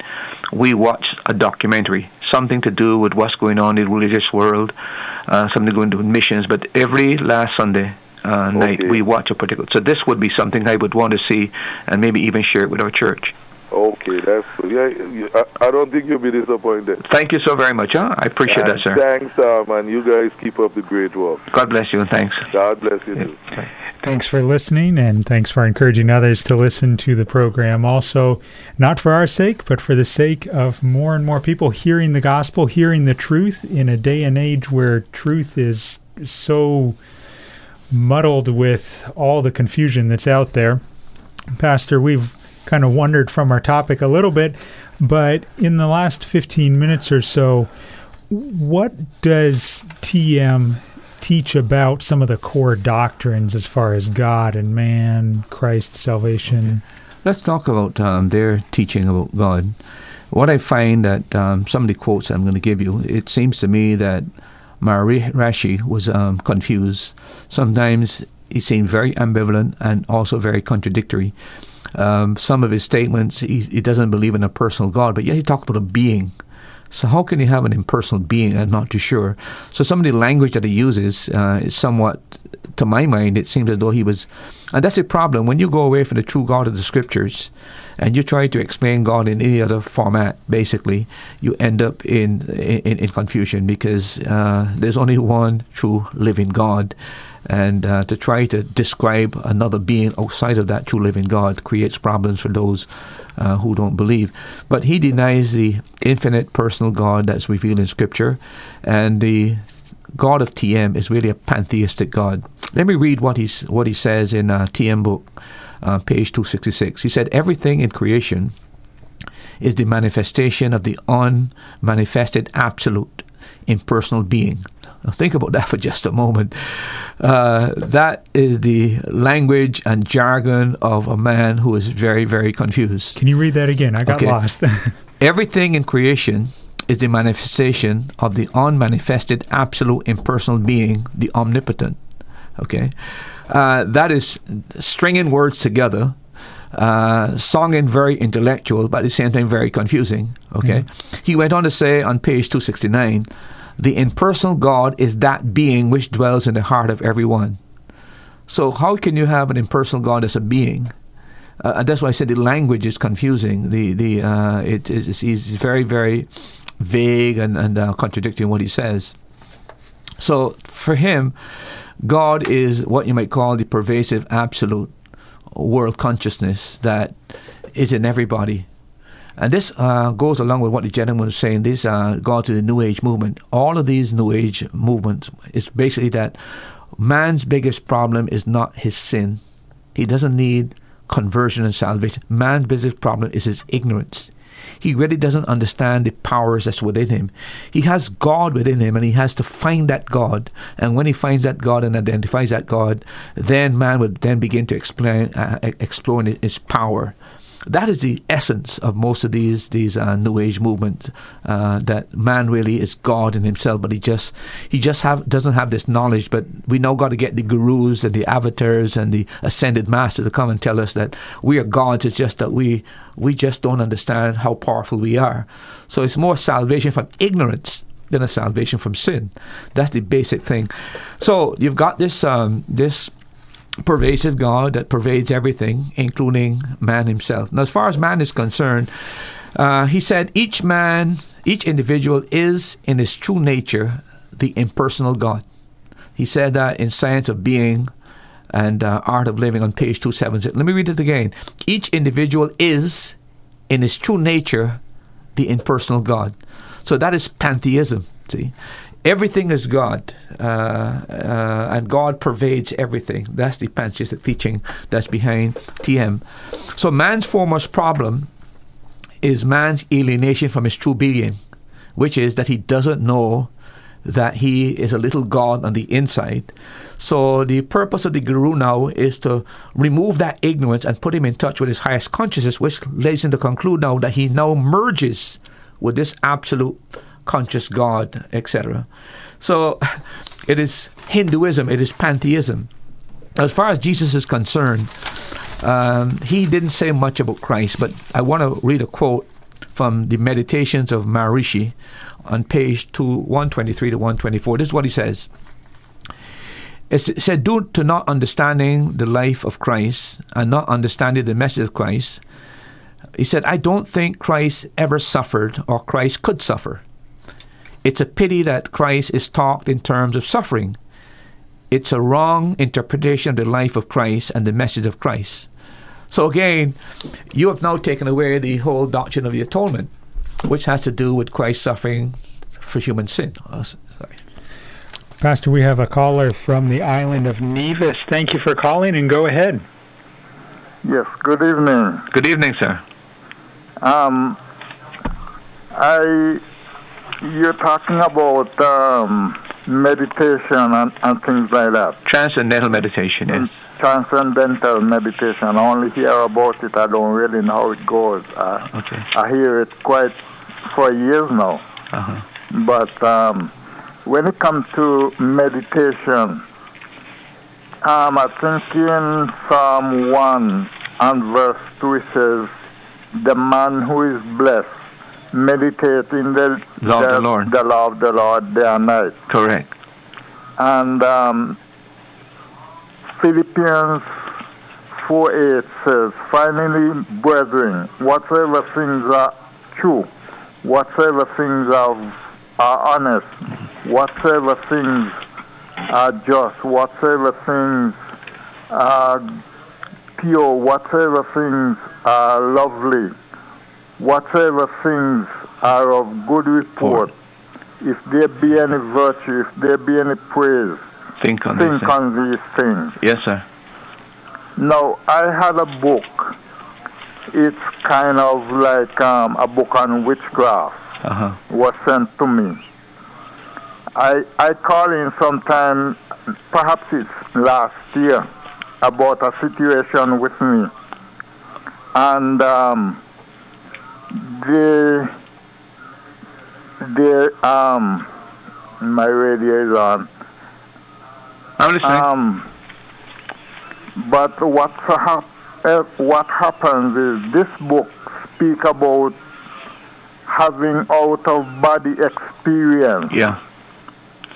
we watch a documentary, something to do with what's going on in the religious world, uh, something going to missions. But every last Sunday. Uh, night Okay. we watch a particular so this would be something I would want to see and maybe even share it with our church. Okay, that's yeah. I, I don't think you'll be disappointed. Thank you so very much. Huh? I appreciate And that, sir. Thanks, um, and you guys keep up the great work. God bless you and thanks. God bless you too. Thanks for listening, and thanks for encouraging others to listen to the program. Also, not for our sake, but for the sake of more and more people hearing the gospel, hearing the truth in a day and age where truth is so muddled with all the confusion that's out there. Pastor, we've kind of wandered from our topic a little bit, but in the last 15 minutes or so, what does TM teach about some of the core doctrines as far as God and man, Christ, salvation? Let's talk about um, their teaching about God. What I find that um, some of the quotes I'm going to give you, it seems to me that Maharishi was um, confused. Sometimes he seemed very ambivalent and also very contradictory. Um, some of his statements, he, he doesn't believe in a personal God, but yet he talked about a being. So how can you have an impersonal being? I'm not too sure. So some of the language that he uses uh, is somewhat, to my mind, it seems as though he was, and that's the problem when you go away from the true God of the Scriptures, and you try to explain God in any other format. Basically, you end up in in, in confusion because uh, there's only one true living God. And uh, to try to describe another being outside of that true living God creates problems for those uh, who don't believe. But he denies the infinite personal God that's revealed in Scripture, and the God of TM is really a pantheistic God. Let me read what he's what he says in uh, TM book, uh, page two sixty six. He said, "Everything in creation is the manifestation of the unmanifested absolute impersonal being." Now think about that *laughs* for just a moment. Uh, that is the language and jargon of a man who is very, very confused. Can you read that again? I got Okay. lost. *laughs* Everything in creation is the manifestation of the unmanifested absolute impersonal being, the omnipotent. Okay? Uh, that is stringing words together, uh, songing very intellectual, but at the same time very confusing. Okay? He went on to say on page 269 the impersonal God is that being which dwells in the heart of everyone. So, how can you have an impersonal God as a being? Uh, and that's why I said the language is confusing. The the uh, it is he's very very vague and and uh, contradicting what he says. So for him, God is what you might call the pervasive absolute world consciousness that is in everybody. And this uh, goes along with what the gentleman was saying. This uh, God to the New Age movement. All of these New Age movements is basically that man's biggest problem is not his sin. He doesn't need conversion and salvation. Man's biggest problem is his ignorance. He really doesn't understand the powers that's within him. He has God within him and he has to find that God. And when he finds that God and identifies that God, then man would then begin to explain, uh, explore his power. That is the essence of most of these these uh, New Age movements. Uh, that man really is God in himself, but he just he just have doesn't have this knowledge. But we now got to get the gurus and the avatars and the ascended masters to come and tell us that we are gods. It's just that we we just don't understand how powerful we are. So it's more salvation from ignorance than a salvation from sin. That's the basic thing. So you've got this um, this pervasive God that pervades everything, including man himself. Now, as far as man is concerned, uh, he said each man, each individual is in his true nature the impersonal God. He said that in Science of Being and uh, Art of Living on page 276. Let me read it again. Each individual is in his true nature the impersonal God. So that is pantheism. See, everything is God, uh, uh, and God pervades everything. That's the pantheistic teaching that's behind TM. So man's foremost problem is man's alienation from his true being, which is that he doesn't know that he is a little God on the inside. So the purpose of the guru now is to remove that ignorance and put him in touch with his highest consciousness, which leads him to conclude now that he now merges with this absolute conscious God, etc. So *laughs* it is Hinduism, it is pantheism. As far as Jesus is concerned, um, he didn't say much about Christ, but I want to read a quote from the Meditations of Maharishi on page two, 123 to 124. This is what he says. It said, due to not understanding the life of Christ and not understanding the message of Christ, he said, I don't think Christ ever suffered or Christ could suffer. It's a pity that Christ is talked in terms of suffering. It's a wrong interpretation of the life of Christ and the message of Christ. So again, you have now taken away the whole doctrine of the atonement, which has to do with Christ suffering for human sin. Oh, sorry. Pastor, we have a caller from the island of Nevis. Thank you for calling and go ahead. Yes, good evening. Good evening, sir. Um, I, you're talking about um, meditation and, and things like that. Transcendental meditation, yes. Transcendental meditation. I only hear about it. I don't really know how it goes. Uh, Okay. I hear it quite for years now. Uh-huh. But um, when it comes to meditation, um, I think in Psalm 1 and verse 2 it says, The man who is blessed meditate in the Law of the Lord. the law of the Lord day and night. Correct. And um, Philippians 4 8 says, Finally, brethren, whatsoever things are true, whatsoever things are, are honest, whatsoever things are just, whatsoever things are pure, whatsoever things are lovely, whatsoever things are of good report, if there be any virtue, if there be any praise, Think on think sir. on these things. Yes, sir. Now, I had a book. It's kind of like um, a book on witchcraft Uh-huh. was sent to me. I I called in sometime, perhaps it's last year, about a situation with me, and um, the the um my radio is on. I'm listening. Um, but what hap- uh, what happens is this book speak about having out of body experience. yeah.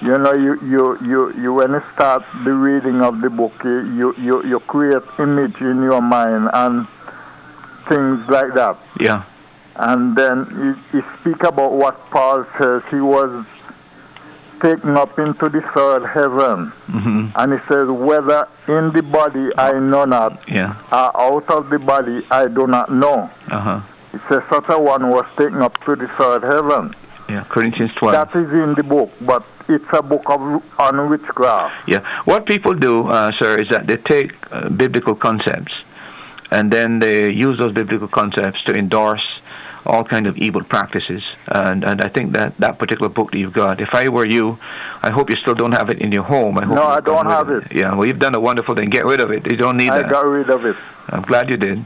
You know, you, you, you, you when you start the reading of the book, you, you, you create image in your mind and things like that. Yeah. And then he, he speak about what Paul says. He was taken up into the third heaven. hmm And he says, whether in the body I know not, Yeah. or out of the body I do not know. Uh-huh. He says, such a one was taken up to the third heaven. Yeah. Corinthians 12. That is in the book, but it's a book of on witchcraft. Yeah. What people do, uh, sir, is that they take uh, biblical concepts and then they use those biblical concepts to endorse all kind of evil practices. And and I think that that particular book that you've got, if I were you, I hope you still don't have it in your home. I hope No, I don't have of it. Yeah. Well, you've done a wonderful thing. Get rid of it. You don't need it. I that. got rid of it. I'm glad you did.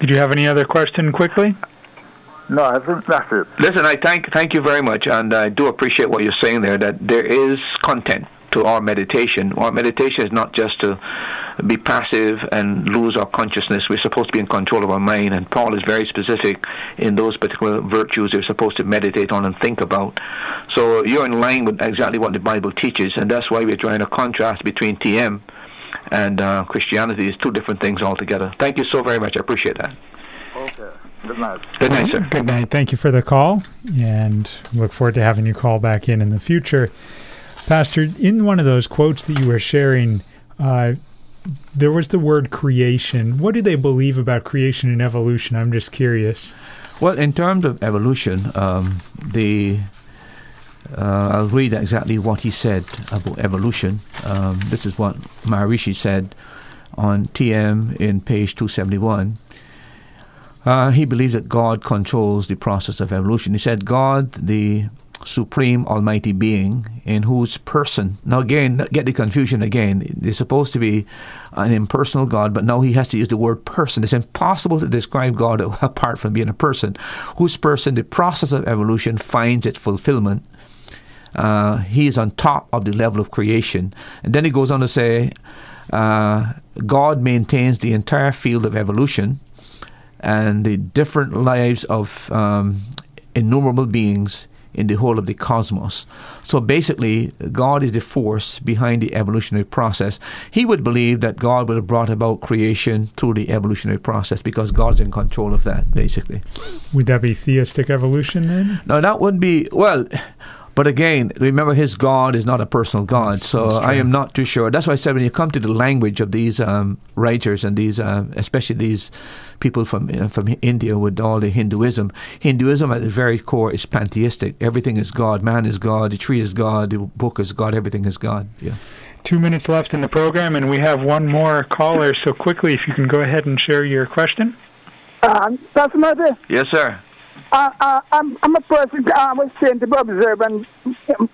Did you have any other question quickly? No, I think that's it. Listen, I thank thank you very much, and I do appreciate what you're saying there. That there is content to our meditation. Our meditation is not just to be passive and lose our consciousness. We're supposed to be in control of our mind, and Paul is very specific in those particular virtues we're supposed to meditate on and think about. So you're in line with exactly what the Bible teaches, and that's why we're drawing a contrast between TM and uh, Christianity. It's two different things altogether. Thank you so very much. I appreciate that. Okay. Good night. Good night, sir. Good night. Thank you for the call, and look forward to having you call back in in the future. Pastor, in one of those quotes that you were sharing, uh, there was the word creation. What do they believe about creation and evolution? I'm just curious. Well, in terms of evolution, um, the uh, I'll read exactly what he said about evolution. Um, this is what Maharishi said on TM in page 271. Uh, he believes that God controls the process of evolution. He said, God, the supreme almighty being, in whose person, now again, get the confusion again, it's supposed to be an impersonal God, but now he has to use the word person. It's impossible to describe God *laughs* apart from being a person, whose person the process of evolution finds its fulfillment. Uh, he is on top of the level of creation. And then he goes on to say, uh, God maintains the entire field of evolution and the different lives of um, innumerable beings in the whole of the cosmos. So basically, God is the force behind the evolutionary process. He would believe that God would have brought about creation through the evolutionary process because God's in control of that, basically. Would that be theistic evolution then? No, that would be, well, but again, remember, his God is not a personal God, that's, so that's I am not too sure. That's why I said when you come to the language of these um, writers and these, uh, especially these people from uh, from India with all the Hinduism, Hinduism at the very core is pantheistic. Everything is God. Man is God. The tree is God. The book is God. Everything is God. Yeah. Two minutes left in the program, and we have one more caller. So quickly, if you can go ahead and share your question. Um, Pastor Murphy. Yes, sir. Uh, uh, I'm, I'm a person I was trained to be observant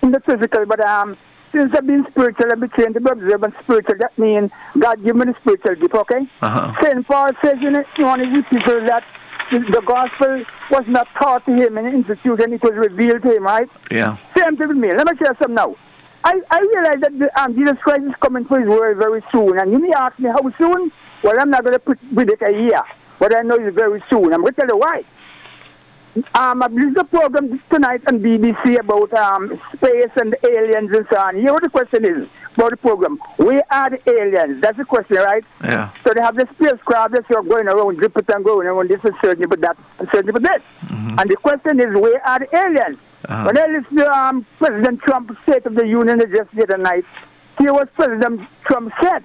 in the physical, but um, since I've been spiritual, I've been trained to be observant spiritual. That means God give me the spiritual gift, okay? Uh-huh. St. Paul says in one of his epistles that the gospel was not taught to him in the institution, it was revealed to him, right? Yeah. Same thing with me. Let me tell you something now. I, I realize that the, um, Jesus Christ is coming for his word very soon. And you may ask me how soon? Well, I'm not going to put with it a year. But I know it's very soon. I'm going to tell you why. Um, I believe the program tonight on BBC about um, space and aliens and so on. Here what the question is about the program. Where are the aliens? That's the question, right? Yeah. So they have the spacecraft that's going around, dripping and going around this and searching for that and searching for this. Mm-hmm. And the question is, where are the aliens? Uh-huh. When I listen to um, President Trump's State of the Union address the other night, here was President Trump said.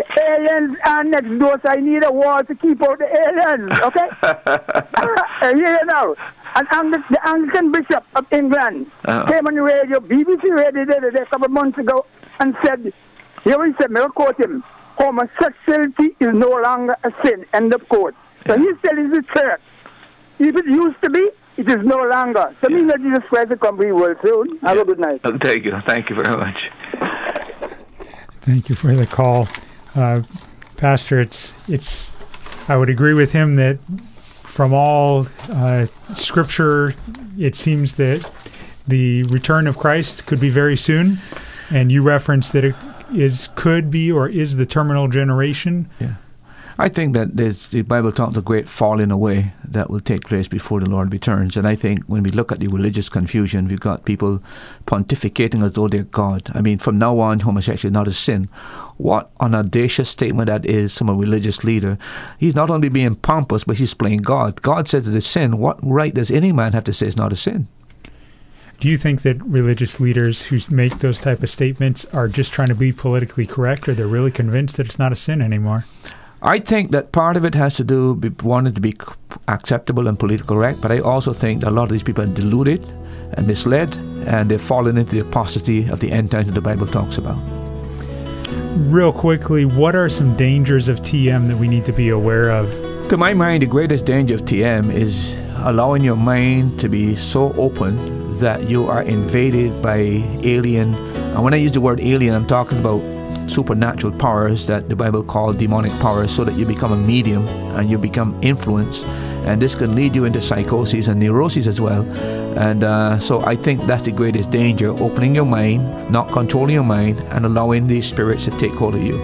The aliens are next door, so I need a wall to keep out the aliens, okay? *laughs* *laughs* uh, here you know. And Ang- the Anglican Bishop of England Uh-huh. came on the radio, BBC radio, the other day, a couple of months ago, and said, here he said, may I quote him, homosexuality is no longer a sin, end of quote. So he's telling the church, if it used to be, it is no longer. So means that Jesus Christ will come to the world soon. Have a good night. Thank you. Thank you very much. Thank you for the call, uh, Pastor. It's it's. I would agree with him that from all uh, Scripture, it seems that the return of Christ could be very soon, and you referenced that it is could be or is the terminal generation. Yeah. I think that the Bible talks of great falling away that will take place before the Lord returns. And I think when we look at the religious confusion, we've got people pontificating as though they're God. I mean, from now on, homosexuality is not a sin. What an audacious statement that is from a religious leader. He's not only being pompous, but he's playing God. God says it is sin. What right does any man have to say it's not a sin? Do you think that religious leaders who make those type of statements are just trying to be politically correct, or they're really convinced that it's not a sin anymore? I think that part of it has to do with wanting to be acceptable and politically correct, but I also think that a lot of these people are deluded and misled, and they've fallen into the apostasy of the end times that the Bible talks about. Real quickly, what are some dangers of TM that we need to be aware of? To my mind, the greatest danger of TM is allowing your mind to be so open that you are invaded by alien. And when I use the word alien, I'm talking about supernatural powers that the Bible calls demonic powers, so that you become a medium and you become influenced. And this can lead you into psychosis and neuroses as well. And uh, so I think that's the greatest danger opening your mind, not controlling your mind, and allowing these spirits to take hold of you.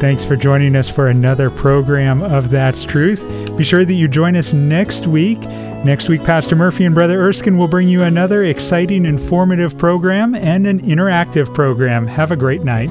Thanks for joining us for another program of That's Truth. Be sure that you join us next week. Next week, Pastor Murphy and Brother Erskine will bring you another exciting, informative program and an interactive program. Have a great night.